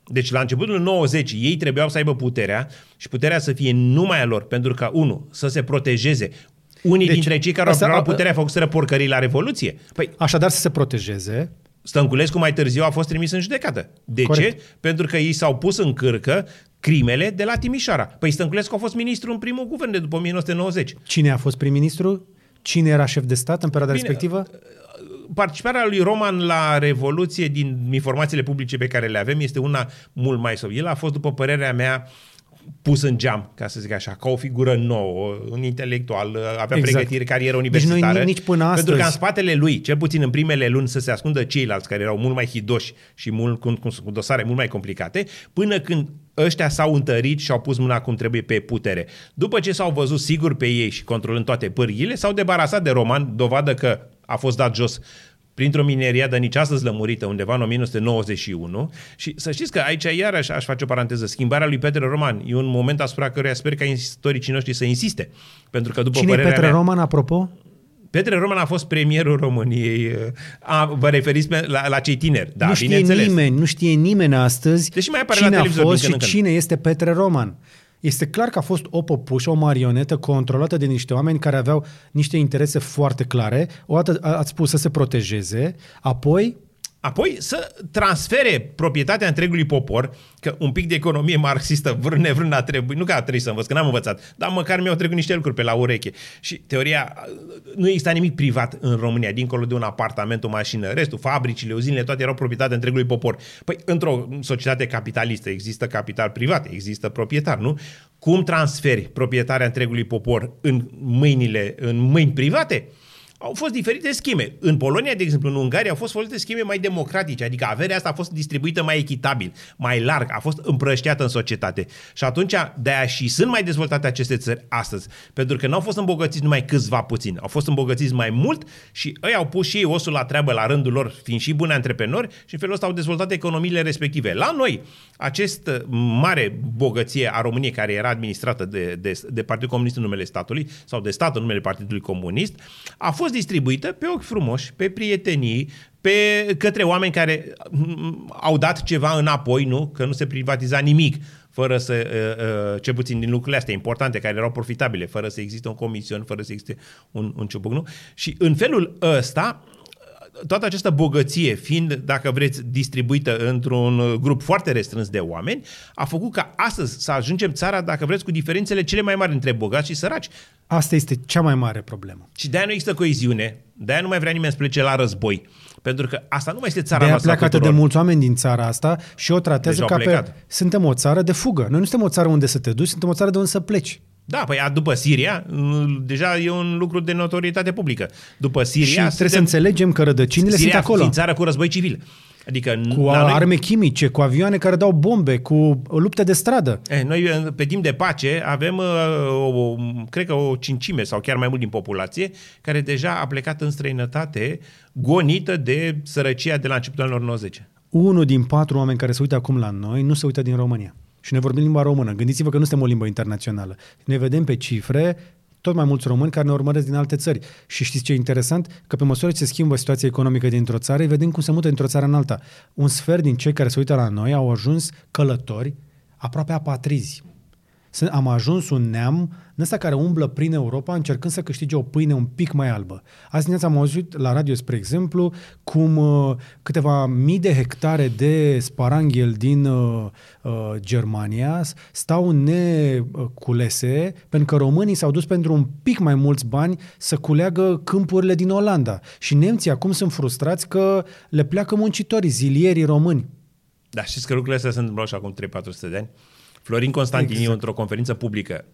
Deci la începutul 90 ei trebuiau să aibă puterea și puterea să fie numai a lor, pentru că, unu, să se protejeze. Unii Deci, deci, dintre cei care asta- au luat puterea făcuseră porcării la Revoluție. Păi Așadar să se protejeze, Stănculescu mai târziu a fost trimis în judecată. De Corect. ce? Pentru că ei s-au pus în cârcă crimele de la Timișoara. Păi Stănculescu a fost ministru în primul guvern de după 1990. cine a fost prim-ministru? Cine era șef de stat în perioada Bine, respectivă? Participarea lui Roman la Revoluție din informațiile publice pe care le avem este una mult mai sau. El a fost, după părerea mea, pus în geam, ca să zic așa, ca o figură nouă, un intelectual, avea Exact. exact. pregătire, carieră Deci noi universitară. nici până Pentru astăzi- că în spatele lui, cel puțin în primele luni, să se ascundă ceilalți care erau mult mai hidoși și mult, cu, cu, cu dosare mult mai complicate, până când ăștia s-au întărit și au pus mâna cum trebuie pe putere. După ce s-au văzut sigur pe ei și controlând toate pârghile, s-au debarasat de Roman, dovadă că a fost dat jos printr-o mineriadă nici astăzi lămurită, undeva în 1991. Și să știți că aici iarăși aș face o paranteză. Schimbarea lui Petre Roman e un moment asupra căruia sper ca istoricii noștri să insiste. Pentru că după Cine e părerea Petre mea, Roman, apropo? Petre Roman a fost premierul României. A, vă referiți pe- la, la cei tineri. Da, nu știe bineînțeles. nimeni, nu știe nimeni astăzi Deși mai apare la cine a televizor fost din și când în când. cine este Petre Roman. Este clar că a fost o păpușă, o marionetă controlată de niște oameni care aveau niște interese foarte clare. O dată a- ați spus să se protejeze, apoi Apoi să transfere proprietatea întregului popor, că un pic de economie marxistă, vrând nevrând, a trebuit, nu că a trebuit să învăț, că n-am învățat, dar măcar mi-au trecut niște lucruri pe la ureche. Și teoria, nu exista nimic privat în România, dincolo de un apartament, o mașină, restul, fabricile, uzinele, toate erau proprietatea întregului popor. Păi, într-o societate capitalistă există capital privat, există proprietar, nu? Cum transferi proprietarea întregului popor în mâinile, în mâini private? Au fost diferite scheme. În Polonia, de exemplu, în Ungaria, au fost folosite scheme mai democratice, adică averea asta a fost distribuită mai echitabil, mai larg, a fost împrășteată în societate. Și atunci, de-aia și sunt mai dezvoltate aceste țări astăzi, pentru că nu au fost îmbogățiți numai câțiva puțini, au fost îmbogățiți mai mult și ei au pus și ei osul la treabă la rândul lor, fiind și buni antreprenori și în felul ăsta au dezvoltat economiile respective. La noi, acest uh, mare bogăție a României, care era administrată de, de, de Partidul Comunist în numele statului sau de stat în numele Partidului Comunist, a fost distribuită pe ochi frumoși, pe prietenii, pe către oameni care mm, au dat ceva înapoi, nu? Că nu se privatiza nimic fără să, uh, uh, cel puțin din lucrurile astea importante, care erau profitabile, fără să existe un comision, fără să existe un, un ciubuc, nu? Și în felul ăsta, toată această bogăție, fiind, dacă vreți, distribuită într-un grup foarte restrâns de oameni, a făcut ca astăzi să ajungem țara, dacă vreți, cu diferențele cele mai mari între bogați și săraci. asta este cea mai mare problemă. Și de-aia nu există coeziune, de-aia nu mai vrea nimeni să plece la război. Pentru că asta nu mai este țara De-aia noastră a pleacă atât de tuturor. mulți oameni din țara asta și o tratează Deja ca au pe... plecat. Suntem o țară de fugă. Noi nu suntem o țară unde să te duci, suntem o țară de unde să pleci. Da, păi a- după Siria, m, deja e un lucru de notorietate publică. După Siria... și trebuie să înțelegem că rădăcinile Siria sunt acolo. fiind țară cu război civil. Adică Cu la noi- arme chimice, cu avioane care dau bombe, cu lupte de stradă. Eh, Noi, pe timp de pace, avem, uh, o, o, cred că o cincime sau chiar mai mult din populație, care deja a plecat în străinătate, gonită de sărăcia de la începutul anilor 90. Unul din patru oameni care se uită acum la noi nu se uită din România. Și ne vorbim limba română. Gândiți-vă că nu suntem o limbă internațională. Ne vedem pe cifre, tot mai mulți români care ne urmăresc din alte țări. Și știți ce e interesant? Că pe măsură ce se schimbă situația economică dintr-o țară, vedem cum se mută dintr-o țară în alta. Un sfert din cei care se uită la noi au ajuns călători aproape apatrizi. Am ajuns un neam în ăsta care umblă prin Europa încercând să câștige o pâine un pic mai albă. Azi dimineața am auzit la radio, spre exemplu, cum uh, câteva mii de hectare de sparanghel din uh, uh, Germania stau neculese pentru că românii s-au dus pentru un pic mai mulți bani să culeagă câmpurile din Olanda. Și nemții acum sunt frustrați că le pleacă muncitorii, zilierii români. Da, știți că lucrurile astea se întâmplau și acum 3-400 de ani? Florin Constantiniu, exact. într-o conferință publică,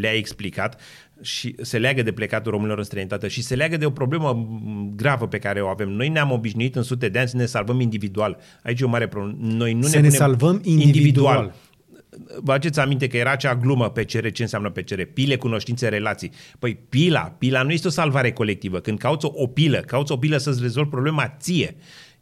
le-a explicat și se leagă de plecatul românilor în străinătate și se leagă de o problemă gravă pe care o avem. Noi ne-am obișnuit în sute de ani să ne salvăm individual. Aici e o mare problemă. Noi nu să ne, ne salvăm individual. individual. Vă aduceți aminte că era acea glumă pe cere, ce înseamnă pe cere? Pile, cunoștințe, relații. Păi pila, pila nu este o salvare colectivă. Când cauți o, o pilă, cauți o pilă să-ți rezolvi problema ție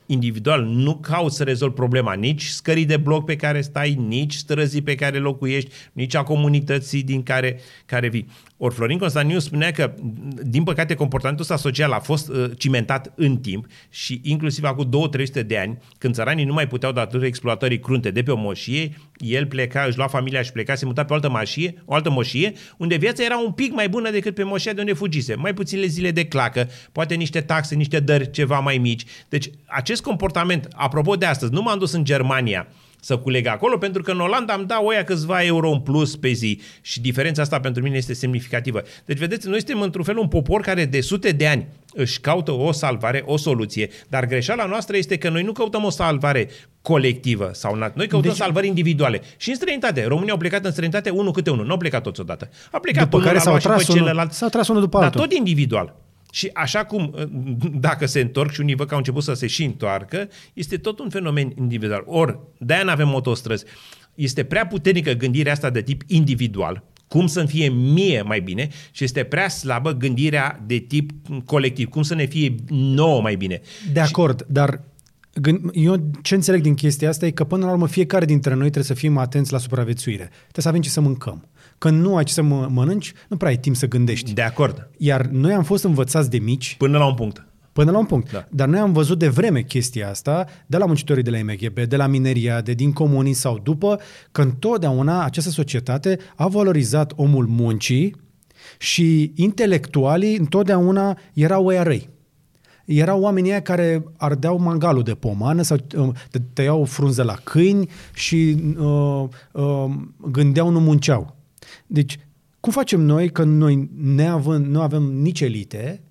individual nu cauți să rezolvi problema nici scării de bloc pe care stai, nici străzii pe care locuiești, nici a comunității din care, care vii. Ori Florin Constantiniu spunea că, din păcate, comportamentul ăsta social a fost uh, cimentat în timp și inclusiv acum 2-300 de ani, când țăranii nu mai puteau datorită exploatării crunte de pe o moșie, el pleca, își lua familia și pleca, se muta pe o altă, mașie, o altă moșie, unde viața era un pic mai bună decât pe moșia de unde fugise. Mai puține zile de clacă, poate niște taxe, niște dări ceva mai mici. Deci, acest comportament, apropo de astăzi, nu m-am dus în Germania, să culeg acolo, pentru că în Olanda am dat oia câțiva euro în plus pe zi și diferența asta pentru mine este semnificativă. Deci, vedeți, noi suntem într-un fel un popor care de sute de ani își caută o salvare, o soluție, dar greșeala noastră este că noi nu căutăm o salvare colectivă sau noi căutăm deci, salvări individuale. Și în străinătate, România au plecat în străinătate unul câte unul, nu au plecat toți odată. A plecat după unul, care s-au tras, unul, celălalt, s-au tras unul după dar altul. tot individual. Și așa cum, dacă se întorc și unii văd că au început să se și întoarcă, este tot un fenomen individual. Ori, de-aia nu avem autostrăzi. Este prea puternică gândirea asta de tip individual, cum să fie mie mai bine și este prea slabă gândirea de tip colectiv, cum să ne fie nouă mai bine. De acord, și... dar eu ce înțeleg din chestia asta e că până la urmă fiecare dintre noi trebuie să fim atenți la supraviețuire. Trebuie să avem ce să mâncăm. Când nu ai ce să mănânci, nu prea ai timp să gândești. De acord. Iar noi am fost învățați de mici. Până la un punct. Până la un punct. Da. Dar noi am văzut de vreme chestia asta, de la muncitorii de la MGB, de la mineria, de din comunii sau după, că întotdeauna această societate a valorizat omul muncii și intelectualii întotdeauna erau ăia răi erau oamenii aia care ardeau mangalul de pomană sau uh, tăiau frunze la câini și uh, uh, gândeau, nu munceau. Deci, cum facem noi că noi neavând, nu avem nici elite,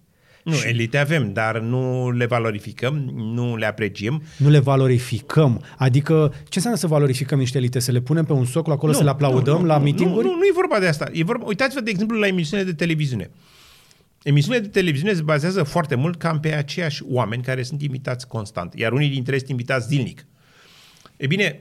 nu, și... elite avem, dar nu le valorificăm, nu le apreciem. Nu le valorificăm. Adică, ce înseamnă să valorificăm niște elite? Să le punem pe un soclu acolo, nu, să le aplaudăm nu, nu, la mitinguri? Nu, nu, nu e vorba de asta. E vorba, uitați-vă, de exemplu, la emisiune de televiziune. Emisiunile de televiziune se bazează foarte mult cam pe aceiași oameni care sunt invitați constant, iar unii dintre ei sunt invitați zilnic. E bine...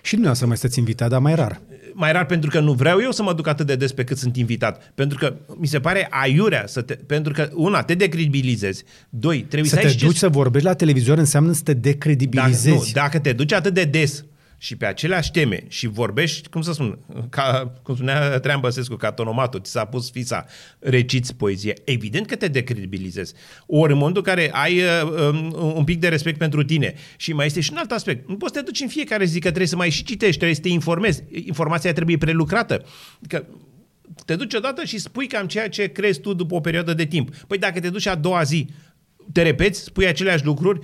Și dumneavoastră mai sunteți invitat, dar mai rar mai rar pentru că nu vreau eu să mă duc atât de des pe cât sunt invitat. Pentru că mi se pare aiurea să te, pentru că una, te decredibilizezi, doi, trebuie să, să te duci ce... să vorbești la televizor înseamnă să te decredibilizezi. Dacă, nu, dacă te duci atât de des și pe aceleași teme și vorbești, cum să spun, ca, cum spunea Trean Băsescu, ca tonomatul, ți s-a pus fisa, reciți poezie, evident că te decredibilizezi. Ori în momentul în care ai uh, um, un pic de respect pentru tine și mai este și un alt aspect, nu poți să te duci în fiecare zi că trebuie să mai și citești, trebuie să te informezi, informația trebuie prelucrată. Că te duci odată și spui cam ceea ce crezi tu după o perioadă de timp. Păi dacă te duci a doua zi, te repeți, spui aceleași lucruri,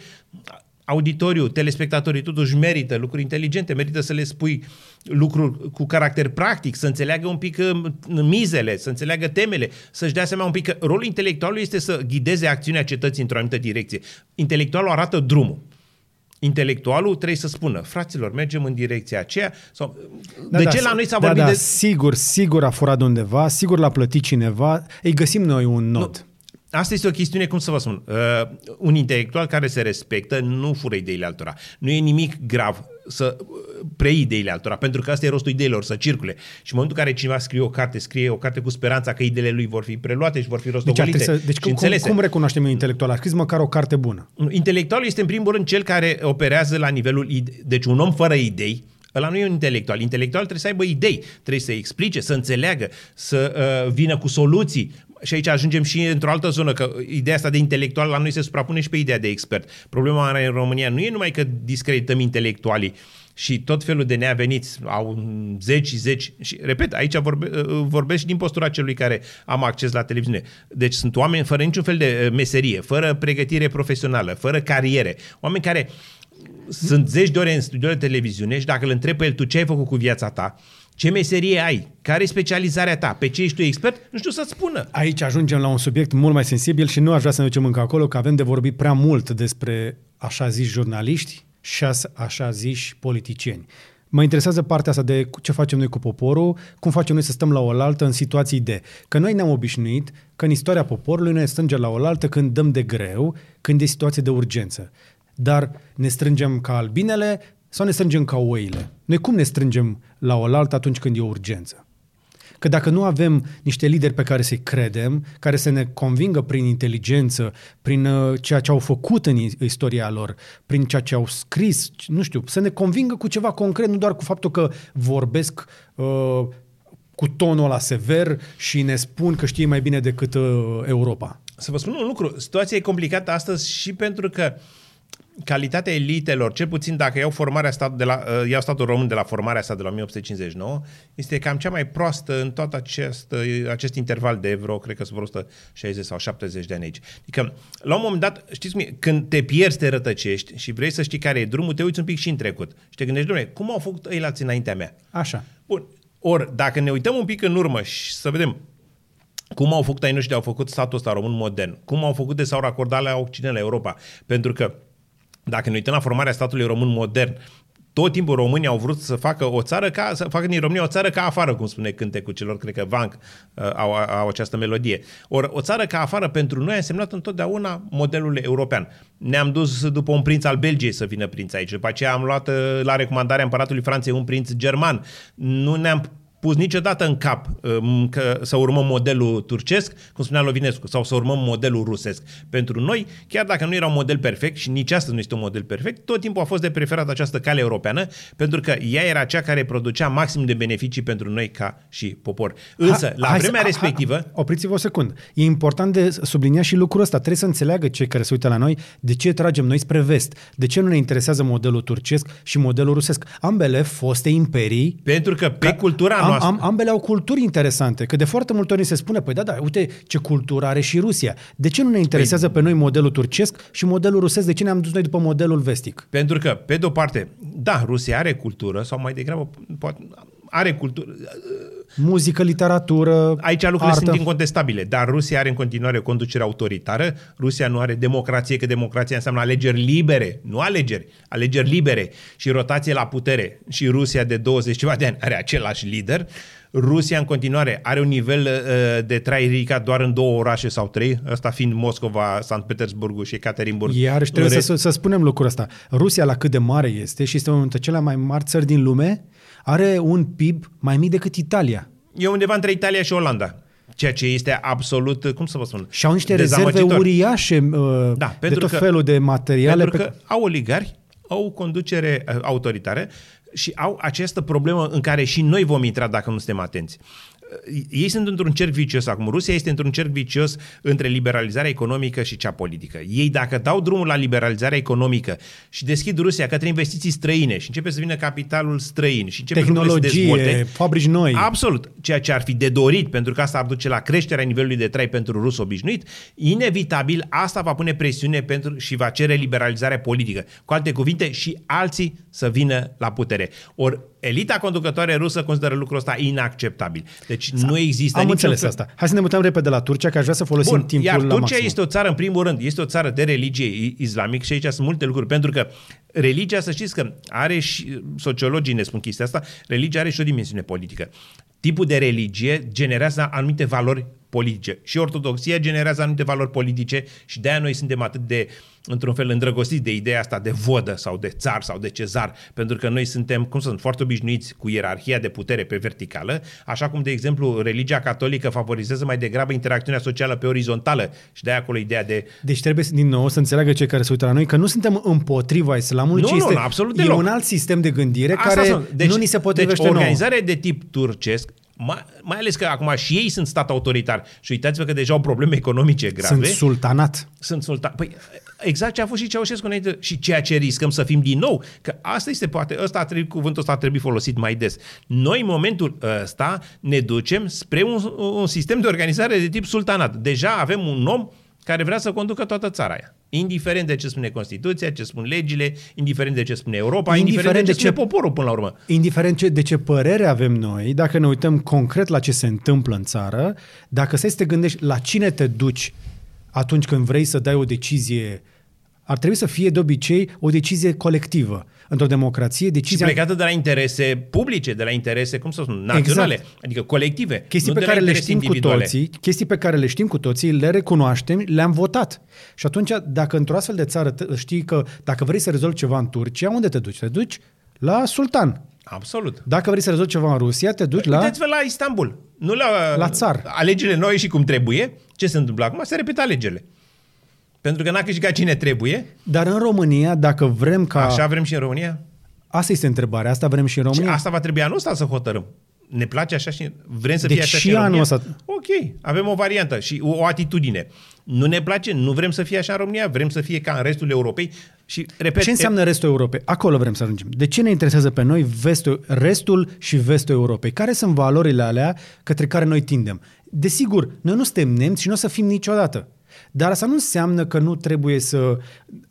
auditoriu, telespectatorii totuși merită lucruri inteligente, merită să le spui lucruri cu caracter practic, să înțeleagă un pic uh, mizele, să înțeleagă temele, să-și dea seama un pic că rolul intelectualului este să ghideze acțiunea cetății într-o anumită direcție. Intelectualul arată drumul. Intelectualul trebuie să spună, fraților, mergem în direcția aceea. Sau, da, de da, ce la noi s-a da, vorbit da, de... Sigur, sigur a furat de undeva, sigur l-a plătit cineva, îi găsim noi un nod. Nu, Asta este o chestiune, cum să vă spun, uh, un intelectual care se respectă nu fură ideile altora. Nu e nimic grav să uh, preiei ideile altora, pentru că asta e rostul ideilor, să circule. Și în momentul în care cineva scrie o carte, scrie o carte cu speranța că ideile lui vor fi preluate și vor fi rostogolite. Deci, să, deci cum, cum recunoaștem un intelectual? A scris măcar o carte bună. Intelectualul este în primul rând cel care operează la nivelul... Ide- deci un om fără idei Ăla nu e un intelectual. Intelectual trebuie să aibă idei, trebuie să explice, să înțeleagă, să uh, vină cu soluții. Și aici ajungem și într-o altă zonă, că ideea asta de intelectual la noi se suprapune și pe ideea de expert. Problema mare în România nu e numai că discredităm intelectualii, și tot felul de neaveniți, au zeci și zeci, și repet, aici vorbe, vorbesc și din postura celui care am acces la televiziune. Deci sunt oameni fără niciun fel de uh, meserie, fără pregătire profesională, fără cariere, oameni care sunt zeci de ore în studio de televiziune și dacă îl întreb pe el tu ce ai făcut cu viața ta, ce meserie ai? Care e specializarea ta? Pe ce ești tu expert? Nu știu să-ți spună. Aici ajungem la un subiect mult mai sensibil și nu aș vrea să ne ducem încă acolo, că avem de vorbit prea mult despre așa zis jurnaliști și așa ziși politicieni. Mă interesează partea asta de ce facem noi cu poporul, cum facem noi să stăm la oaltă în situații de... Că noi ne-am obișnuit că în istoria poporului ne strângem la oaltă când dăm de greu, când e situație de urgență. Dar ne strângem ca albinele sau ne strângem ca oile? Noi cum ne strângem la oaltă atunci când e o urgență? Că dacă nu avem niște lideri pe care să-i credem, care să ne convingă prin inteligență, prin uh, ceea ce au făcut în istoria lor, prin ceea ce au scris, nu știu, să ne convingă cu ceva concret, nu doar cu faptul că vorbesc uh, cu tonul ăla sever și ne spun că știe mai bine decât uh, Europa. Să vă spun un lucru, situația e complicată astăzi și pentru că uh, calitatea elitelor, cel puțin dacă iau, formarea stat de la, uh, iau statul român de la formarea sa de la 1859, este cam cea mai proastă în tot acest, uh, acest interval de vreo, cred că sunt vreo 160 sau 70 de ani aici. Adică, la un moment dat, știți cum e, când te pierzi, te rătăcești și vrei să știi care e drumul, te uiți un pic și în trecut. Și te gândești, domnule, cum au făcut ei la înaintea mea? Așa. Bun. Ori, dacă ne uităm un pic în urmă și să vedem cum au făcut ai noștri, au făcut statul ăsta român modern, cum au făcut de s-au racordat la Occident, la Europa. Pentru că dacă ne uităm la formarea statului român modern, tot timpul românii au vrut să facă o țară ca, să facă din România o țară ca afară, cum spune cântecul celor, cred că Vanc uh, au, au această melodie. Ori o țară ca afară pentru noi a însemnat întotdeauna modelul european. Ne-am dus după un prinț al Belgiei să vină prinț aici, după aceea am luat uh, la recomandarea împăratului Franței un prinț german. Nu ne-am pus niciodată în cap um, că să urmăm modelul turcesc, cum spunea Lovinescu, sau să urmăm modelul rusesc. Pentru noi, chiar dacă nu era un model perfect și nici astăzi nu este un model perfect, tot timpul a fost de preferat această cale europeană, pentru că ea era cea care producea maxim de beneficii pentru noi ca și popor. Însă, ha, la vremea să, respectivă... Ha, opriți-vă o secundă. E important de subliniat și lucrul ăsta. Trebuie să înțeleagă cei care se uită la noi de ce tragem noi spre vest. De ce nu ne interesează modelul turcesc și modelul rusesc. Ambele foste imperii... Pentru că pe ca, cultura am, am, ambele au culturi interesante, că de foarte multe ori se spune, păi da, da, uite ce cultură are și Rusia. De ce nu ne interesează păi, pe noi modelul turcesc și modelul rusesc? De ce ne-am dus noi după modelul vestic? Pentru că, pe de-o parte, da, Rusia are cultură, sau mai degrabă, poate, are cultură. Muzică, literatură, Aici lucrurile artă. sunt incontestabile, dar Rusia are în continuare o conducere autoritară, Rusia nu are democrație, că democrația înseamnă alegeri libere, nu alegeri, alegeri libere și rotație la putere. Și Rusia de 20 ceva de ani are același lider. Rusia în continuare are un nivel uh, de trai ridicat doar în două orașe sau trei, ăsta fiind Moscova, Sankt Petersburg și Ekaterinburg. Iar trebuie să, să spunem lucrul ăsta. Rusia la cât de mare este și este unul dintre cele mai mari țări din lume, are un PIB mai mic decât Italia. E undeva între Italia și Olanda. Ceea ce este absolut, cum să vă spun, Și au niște rezerve uriașe uh, da, de tot că, felul de materiale. Pentru pe... că au oligari, au conducere uh, autoritară și au această problemă în care și noi vom intra dacă nu suntem atenți ei sunt într-un cerc vicios acum. Rusia este într-un cerc vicios între liberalizarea economică și cea politică. Ei dacă dau drumul la liberalizarea economică și deschid Rusia către investiții străine și începe să vină capitalul străin și începe Tehnologie, să dezvolte, fabrici noi. Absolut. Ceea ce ar fi de dorit pentru că asta ar duce la creșterea nivelului de trai pentru rus obișnuit, inevitabil asta va pune presiune pentru și va cere liberalizarea politică. Cu alte cuvinte, și alții să vină la putere. Ori elita conducătoare rusă consideră lucrul ăsta inacceptabil. Deci nu există Am înțeles fel... asta. Hai să ne mutăm repede la Turcia, că aș vrea să folosim Bun, timpul iar la Turcia maxim. este o țară, în primul rând, este o țară de religie islamic și aici sunt multe lucruri, pentru că religia, să știți că are și, sociologii ne spun chestia asta, religia are și o dimensiune politică. Tipul de religie generează anumite valori politice. Și ortodoxia generează anumite valori politice și de-aia noi suntem atât de, într-un fel, îndrăgostiți de ideea asta de vodă sau de țar sau de cezar, pentru că noi suntem, cum sunt, foarte obișnuiți cu ierarhia de putere pe verticală, așa cum, de exemplu, religia catolică favorizează mai degrabă interacțiunea socială pe orizontală și de-aia acolo ideea de... Deci trebuie, din nou, să înțeleagă cei care se uită la noi că nu suntem împotriva islamului, Nu, ci nu, este nu, absolut e deloc. un alt sistem de gândire Asta care sunt. Deci, nu ni se potrivește deci, o nouă. organizare de tip turcesc, mai, mai ales că acum și ei sunt stat autoritar și uitați-vă că deja au probleme economice grave. Sunt sultanat. sunt sultan. Păi exact ce a fost și Ceaușescu înainte și ceea ce riscăm să fim din nou, că asta este poate, ăsta a trebuit, cuvântul ăsta a trebuit folosit mai des. Noi în momentul ăsta ne ducem spre un, un sistem de organizare de tip sultanat. Deja avem un om care vrea să conducă toată țara aia. Indiferent de ce spune Constituția, ce spun legile, indiferent de ce spune Europa, indiferent, indiferent de ce spune poporul până la urmă. Indiferent ce, de ce părere avem noi, dacă ne uităm concret la ce se întâmplă în țară, dacă să te gândești la cine te duci atunci când vrei să dai o decizie, ar trebui să fie de obicei o decizie colectivă. Într-o democrație, Și decizia... plecată de la interese publice, de la interese, cum să spun, naționale, Exact. adică colective. Chestii nu pe de la care le interese știm cu individuale. toții, chestii pe care le știm cu toții, le recunoaștem, le-am votat. Și atunci, dacă într-o astfel de țară te- știi că dacă vrei să rezolvi ceva în Turcia, unde te duci? Te duci la sultan. Absolut. Dacă vrei să rezolvi ceva în Rusia, te duci la... Uitați-vă la Istanbul. Nu la, La țar. Alegerile noi și cum trebuie. Ce se întâmplă acum? Se repetă alegerile. Pentru că n-a câștigat cine trebuie. Dar în România, dacă vrem ca... Așa vrem și în România. Asta este întrebarea, asta vrem și în Și România. asta va trebui anul ăsta să hotărâm. Ne place așa și vrem să Deci fie așa și și în anul România? ăsta. Ok, avem o variantă și o, o atitudine. Nu ne place, nu vrem să fie așa în România, vrem să fie ca în restul Europei și, repet, Ce înseamnă restul Europei? Acolo vrem să ajungem. De ce ne interesează pe noi vestul, restul și vestul Europei? Care sunt valorile alea către care noi tindem? Desigur, noi nu suntem nemți și nu o să fim niciodată. Dar asta nu înseamnă că nu trebuie să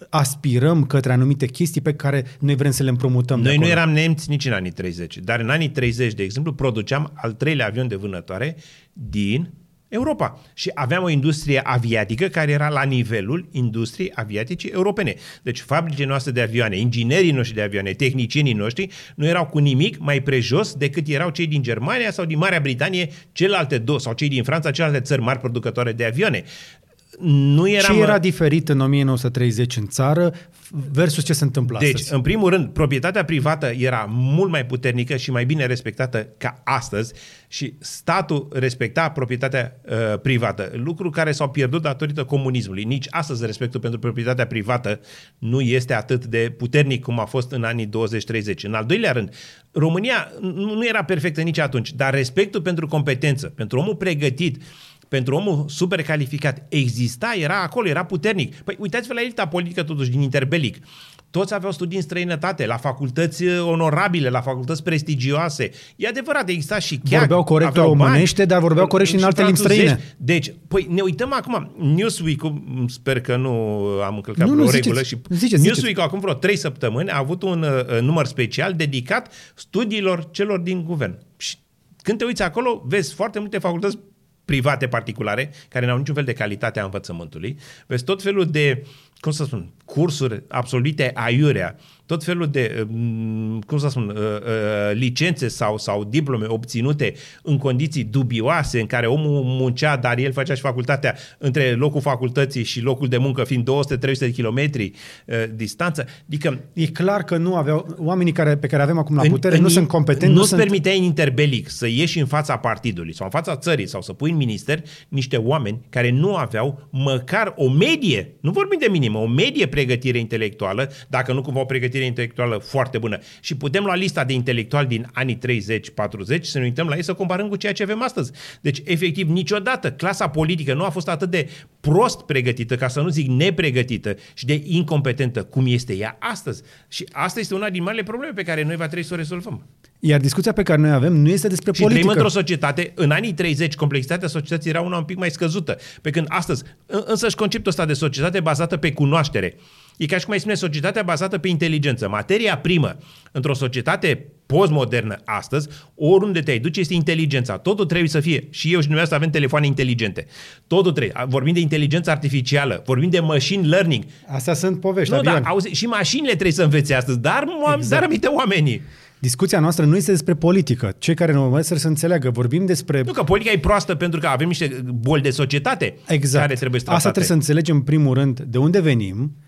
aspirăm către anumite chestii pe care noi vrem să le împrumutăm. de Noi nu acolo. eram nemți nici în anii 30, dar în anii 30, de exemplu, produceam al treilea avion de vânătoare din Europa. Și aveam o industrie aviatică care era la nivelul industriei aviatice europene. Deci fabricile noastre de avioane, inginerii noștri de avioane, tehnicienii noștri nu erau cu nimic mai prejos decât erau cei din Germania sau din Marea Britanie, celelalte două, sau cei din Franța, celelalte țări mari producătoare de avioane. Nu eram, Ce era diferit în 1930 în țară versus ce se întâmplă Deci, astăzi? în primul rând, proprietatea privată era mult mai puternică și mai bine respectată ca astăzi și statul respecta proprietatea uh, privată, lucru care s-au pierdut datorită comunismului. Nici astăzi respectul pentru proprietatea privată nu este atât de puternic cum a fost în anii 20-30. În al doilea rând, România nu nu era perfectă nici atunci, dar respectul pentru competență, pentru omul pregătit, pentru omul super calificat exista, era acolo, era puternic. Păi uitați-vă la elita politică totuși din interbelic. Toți aveau studii în străinătate, la facultăți uh, onorabile, la facultăți prestigioase. E adevărat, exista și chiar Vorbeau corect aveau bani, românește, dar vorbeau corect și în alte limbi franțuzești. străine. Deci, păi ne uităm acum, Newsweek, sper că nu am încălcat Nu, vreo nu, regulă ziceți. și Ziceți, Newsweek acum vreo trei săptămâni a avut un uh, număr special dedicat studiilor celor din guvern. Și când te uiți acolo, vezi foarte multe facultăți private particulare, care n-au niciun fel de calitate a învățământului. Vezi tot felul de, cum să spun, cursuri absolvite aiurea, tot felul de, um, cum să spun, uh, uh, licențe sau, sau diplome obținute în condiții dubioase, în care omul muncea, dar el făcea și facultatea între locul facultății și locul de muncă fiind 200-300 de kilometri uh, distanță. Adică E clar că nu aveau, oamenii care, pe care avem acum la în- putere în- nu sunt competenți, Nu nu îți sunt... permiteai în interbelic să ieși în fața partidului sau în fața țării sau să pui în minister niște oameni care nu aveau măcar o medie, nu vorbim de minimă, o medie pregătire intelectuală, dacă nu cumva o pregătire intelectuală foarte bună. Și putem lua lista de intelectuali din anii 30-40 să ne uităm la ei să comparăm cu ceea ce avem astăzi. Deci, efectiv, niciodată clasa politică nu a fost atât de prost pregătită, ca să nu zic nepregătită și de incompetentă cum este ea astăzi. Și asta este una din marile probleme pe care noi va trebui să o rezolvăm. Iar discuția pe care noi avem nu este despre Și trăim politică. într-o societate, în anii 30, complexitatea societății era una un pic mai scăzută. Pe când astăzi, în- însăși conceptul ăsta de societate bazată pe cunoaștere. E ca și cum ai spune societatea bazată pe inteligență. Materia primă într-o societate postmodernă astăzi, oriunde te-ai duce, este inteligența. Totul trebuie să fie. Și eu și dumneavoastră avem telefoane inteligente. Totul trebuie. Vorbim de inteligență artificială, vorbim de machine learning. Astea sunt povești, Nu, Adrian. dar auzi, și mașinile trebuie să învețe astăzi, dar, exact. dar aminte oamenii. Discuția noastră nu este despre politică. Cei care ne urmăresc să înțeleagă. Vorbim despre... Nu, că politica e proastă pentru că avem niște boli de societate Exact. care trebuie să Asta trebuie să înțelegem în primul rând de unde venim, cu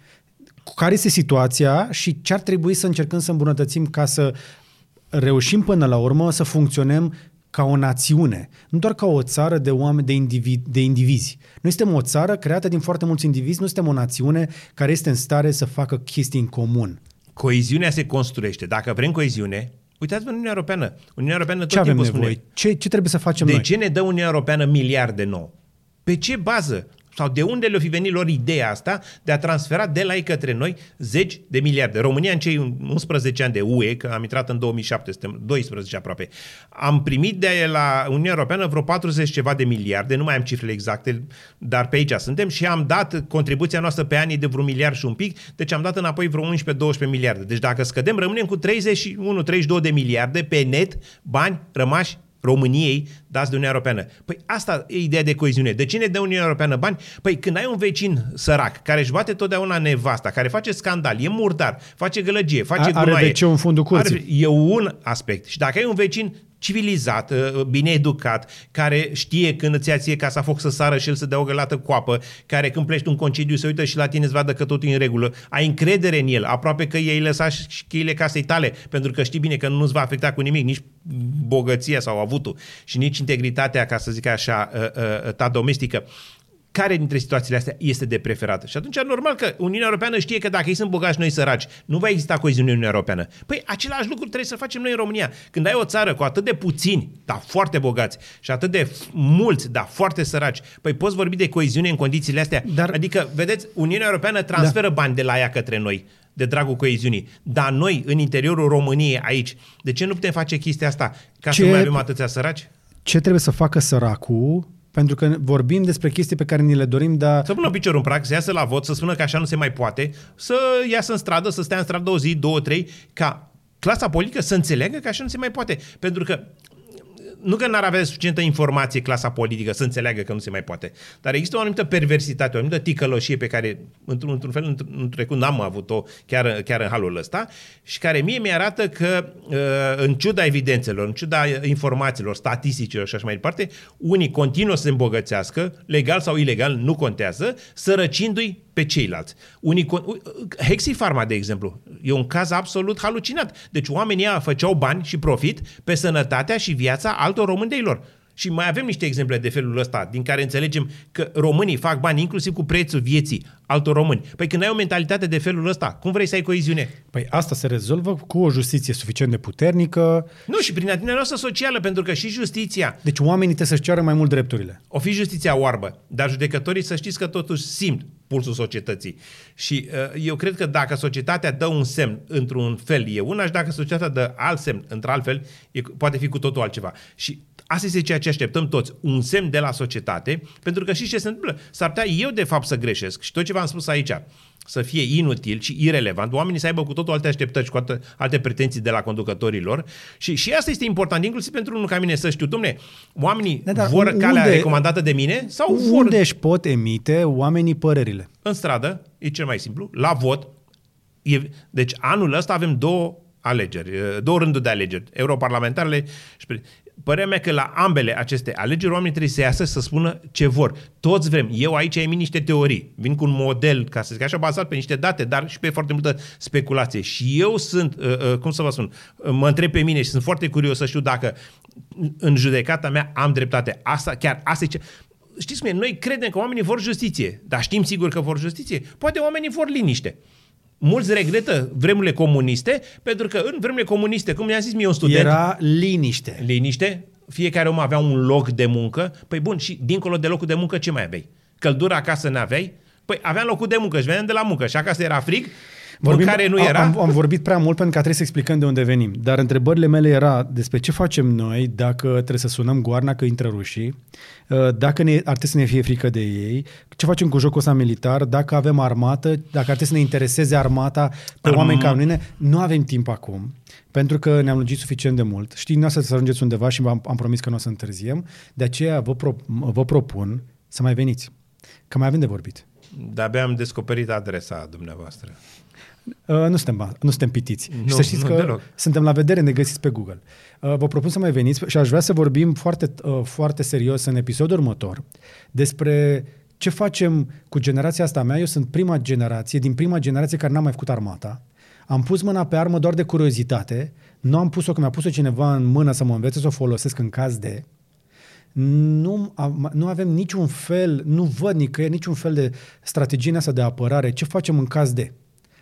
care este situația și ce ar trebui să încercăm să îmbunătățim ca să reușim până la urmă să funcționăm ca o națiune, nu doar ca o țară de oameni, de, individ, de indivizi. Noi suntem o țară creată din foarte mulți indivizi, nu suntem o națiune care este în stare să facă chestii în comun. Coeziunea se construiește. Dacă vrem coeziune, uitați-vă în Uniunea Europeană. Uniunea Europeană tot Ce avem timpul nevoie? spune, Ce, ce trebuie să facem de noi? ce ne dă Uniunea Europeană miliarde nou? Pe ce bază? Sau de unde le-a fi venit lor ideea asta de a transfera de la ei către noi zeci de miliarde? România în cei 11 ani de UE, că am intrat în 2007, suntem 12 aproape, am primit de la Uniunea Europeană vreo 40 ceva de miliarde, nu mai am cifrele exacte, dar pe aici suntem și am dat contribuția noastră pe ani de vreo miliard și un pic, deci am dat înapoi vreo 11-12 miliarde. Deci dacă scădem, rămânem cu 31-32 de miliarde pe net bani rămași României dați de Uniunea Europeană. Păi asta e ideea de coeziune. De cine dă Uniunea Europeană bani? Păi când ai un vecin sărac care își bate totdeauna nevasta, care face scandal, e murdar, face gălăgie, face Are gunoaie. de ce în fundul curții. Are, e un aspect. Și dacă ai un vecin civilizat, uh, bine educat, care știe când îți ia ție casa foc să sară și el să dea o gălată coapă, care când pleci un concediu se uită și la tine să vadă că totul e în regulă, ai încredere în el, aproape că ei lăsa și cheile casei tale, pentru că știi bine că nu-ți va afecta cu nimic, nici bogăția sau avutul și nici integritatea, ca să zic așa, uh, uh, ta domestică care dintre situațiile astea este de preferat? Și atunci, normal că Uniunea Europeană știe că dacă ei sunt bogați, noi săraci, nu va exista coeziune în Uniunea Europeană. Păi, același lucru trebuie să facem noi în România. Când ai o țară cu atât de puțini, dar foarte bogați, și atât de mulți, dar foarte săraci, păi poți vorbi de coeziune în condițiile astea? Dar- Adică, vedeți, Uniunea Europeană transferă da. bani de la ea către noi de dragul coeziunii. Dar noi, în interiorul României, aici, de ce nu putem face chestia asta? Ca Ce- să mai avem atâția săraci? Ce trebuie să facă săracul? Pentru că vorbim despre chestii pe care ni le dorim, dar Să pună piciorul în prag, să iasă la vot, să spună că așa nu se mai poate, să iasă în stradă, să stea în stradă o zi, două, trei, ca clasa politică să înțeleagă că așa nu se mai poate. Pentru că nu că n-ar avea suficientă informație clasa politică să înțeleagă că nu se mai poate, dar există o anumită perversitate, o anumită ticăloșie pe care, într-un, într-un fel, într- în trecut n-am avut-o chiar, chiar în halul ăsta și care mie mi-arată că, uh, în ciuda evidențelor, în ciuda informațiilor, statisticilor și așa mai departe, unii continuă să se îmbogățească, legal sau ilegal, nu contează, sărăcindu-i pe ceilalți. Unii, con- u- Hexifarma, de exemplu, e un caz absolut halucinat. Deci oamenii ăia făceau bani și profit pe sănătatea și viața altor români de ei lor. Și mai avem niște exemple de felul ăsta, din care înțelegem că românii fac bani inclusiv cu prețul vieții altor români. Păi când ai o mentalitate de felul ăsta, cum vrei să ai coeziune? păi asta se rezolvă cu o justiție suficient de puternică. Nu, și prin atitudinea noastră socială, pentru că și justiția, Deci oamenii trebuie să-și ceară mai mult drepturile. o fi justiția oarbă, dar judecătorii să știți că totuși simt pulsul societății. Și uh, eu cred că dacă societatea dă un semn într-un fel e una și dacă societatea dă alt semn într-altfel, e, poate fi cu totul altceva. Și asta este ceea ce așteptăm toți, un semn de la societate, pentru că și ce se întâmplă? S-ar putea eu de fapt să greșesc și tot ce v-am spus aici să fie inutil și irelevant, oamenii să aibă cu totul alte așteptări și cu alte, alte pretenții de la conducătorii lor și, și asta este important, inclusiv pentru unul ca mine să știu, domne, oamenii Da, dar vor unde- calea recomandată de mine sau vor Unde își pot emite oamenii părerile? în stradă, e cel mai simplu, la vot. E, deci anul ăsta avem două alegeri, e, două rânduri de alegeri, europarlamentarele și pre- Părerea mea că la ambele aceste alegeri oamenii trebuie să iasă să spună ce vor. Toți vrem. Eu aici emit niște teorii. Vin cu un model, ca să zic așa, bazat pe niște date, dar și pe foarte multă speculație. Și eu sunt, uh, uh, cum să vă spun, uh, mă întreb pe mine și sunt foarte curios să știu dacă în judecata mea am dreptate. Asta, chiar, asta e ce... Știți cum e? Noi credem că oamenii vor justiție, dar știm sigur că vor justiție. Poate oamenii vor liniște. Mulți regretă vremurile comuniste, pentru că în vremurile comuniste, cum mi-a zis mie un student, Era liniște. liniște, fiecare om avea un loc de muncă, păi bun, și dincolo de locul de muncă ce mai aveai? Căldură acasă n-aveai? Păi aveam locul de muncă și veneam de la muncă și acasă era frig, Vorbim, care nu era. Am, am vorbit prea mult pentru că trebuie să explicăm de unde venim. Dar întrebările mele era despre ce facem noi dacă trebuie să sunăm goarna că intră rușii, uh, dacă ne, ar trebui să ne fie frică de ei, ce facem cu jocul ăsta militar, dacă avem armată, dacă ar trebui să ne intereseze armata pe Dar oameni m- ca mine. Nu avem timp acum, pentru că ne-am lungit suficient de mult. Știi, nu o să ajungeți undeva și am, am promis că nu o să întârziem. De aceea vă, pro, vă propun să mai veniți, că mai avem de vorbit. De-abia am descoperit adresa dumneavoastră. Uh, nu, suntem, nu suntem pitiți. Nu, și să știți nu că deloc. suntem la vedere, ne găsiți pe Google. Uh, vă propun să mai veniți și aș vrea să vorbim foarte, uh, foarte serios în episodul următor despre ce facem cu generația asta mea. Eu sunt prima generație, din prima generație care n-am mai făcut armata. Am pus mâna pe armă doar de curiozitate. Nu am pus-o, că mi-a pus-o cineva în mână să mă învețe să o folosesc în caz de... Nu, am- nu avem niciun fel, nu văd nicăieri niciun fel de strategie în asta de apărare. Ce facem în caz de?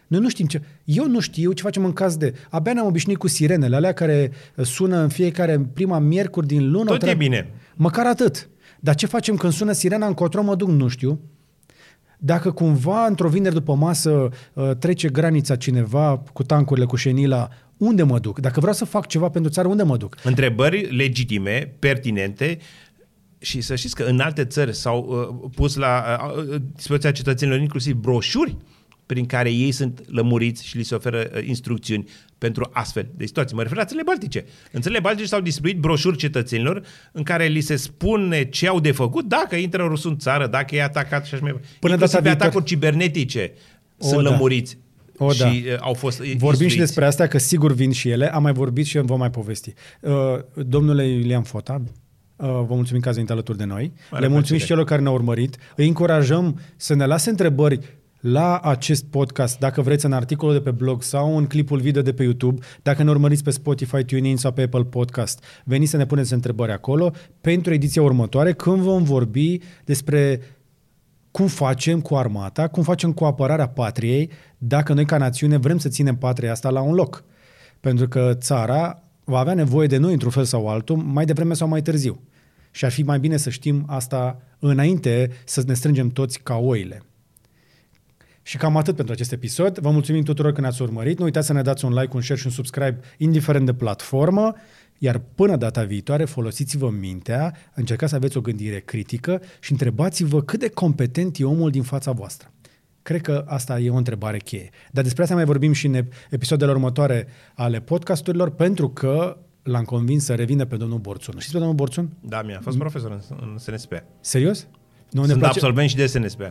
Noi nu știm ce... Eu nu știu ce facem în caz de... Abia ne-am obișnuit cu sirenele alea care sună în fiecare prima miercuri din lună. Tot o e treabă- bine. Măcar atât. Dar ce facem când sună sirena încotro mă duc? Nu știu. Dacă cumva într-o vineri după masă uh, trece granița cineva cu tancurile, cu șenila, unde mă duc? Dacă vreau să fac ceva pentru țară, unde mă duc? Întrebări legitime, pertinente și să știți că în alte țări s-au uh, pus la uh, uh, dispoziția cetățenilor inclusiv broșuri prin care ei sunt lămuriți și li se oferă uh, instrucțiuni pentru astfel de situații. Mă refer la țările baltice. În țările baltice s-au distribuit broșuri cetățenilor în care li se spune ce au de făcut dacă intră rusul în țară, dacă e atacat și așa mai departe. Până Inclusiv data pe viitoare. atacuri cibernetice O, sunt da. lămuriți. O, și da. uh, au fost Vorbim și instruiți. despre asta, că sigur vin și ele. Am mai vorbit și vom mai povesti. Uh, domnule Iulian Fota, uh, vă mulțumim că ați venit alături de noi. Mare Le mulțumim plăcere. și celor care ne-au urmărit. Îi încurajăm să ne lase întrebări la acest podcast, dacă vreți în articolul de pe blog sau în clipul video de pe YouTube, dacă ne urmăriți pe Spotify, TuneIn sau pe Apple Podcast, veniți să ne puneți întrebări acolo pentru ediția următoare, când vom vorbi despre cum facem cu armata, cum facem cu apărarea patriei, dacă noi ca națiune vrem să ținem patria asta la un loc. Pentru că țara va avea nevoie de noi într-un fel sau altul, mai devreme sau mai târziu. Și ar fi mai bine să știm asta înainte să ne strângem toți ca oile. Și cam atât pentru acest episod. Vă mulțumim tuturor că ne-ați urmărit. Nu uitați să ne dați un like, un share și un subscribe, indiferent de platformă. Iar până data viitoare, folosiți-vă mintea, încercați să aveți o gândire critică și întrebați-vă cât de competent e omul din fața voastră. Cred că asta e o întrebare cheie. Dar despre asta mai vorbim și în ep- episoadele următoare ale podcasturilor, pentru că l-am convins să revină pe domnul Borțun. Știți pe domnul Borțun? Da, mi-a fost profesor în, în SNSP. Serios? Nu, Sunt absolvent și de SNSP.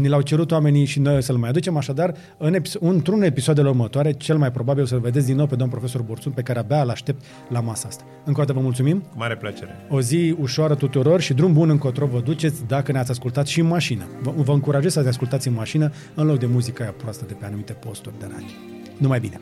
Ni l-au cerut oamenii și noi să-l mai aducem, așadar, în episo- într-un episoadele următoare, cel mai probabil o să-l vedeți din nou pe domn profesor Borțun, pe care abia îl aștept la masa asta. Încă o dată vă mulțumim, Cu mare plăcere. o zi ușoară tuturor și drum bun încotro vă duceți dacă ne-ați ascultat și în mașină. Vă, vă încurajez să ne ascultați în mașină în loc de muzica aia proastă de pe anumite posturi de radio. Numai bine!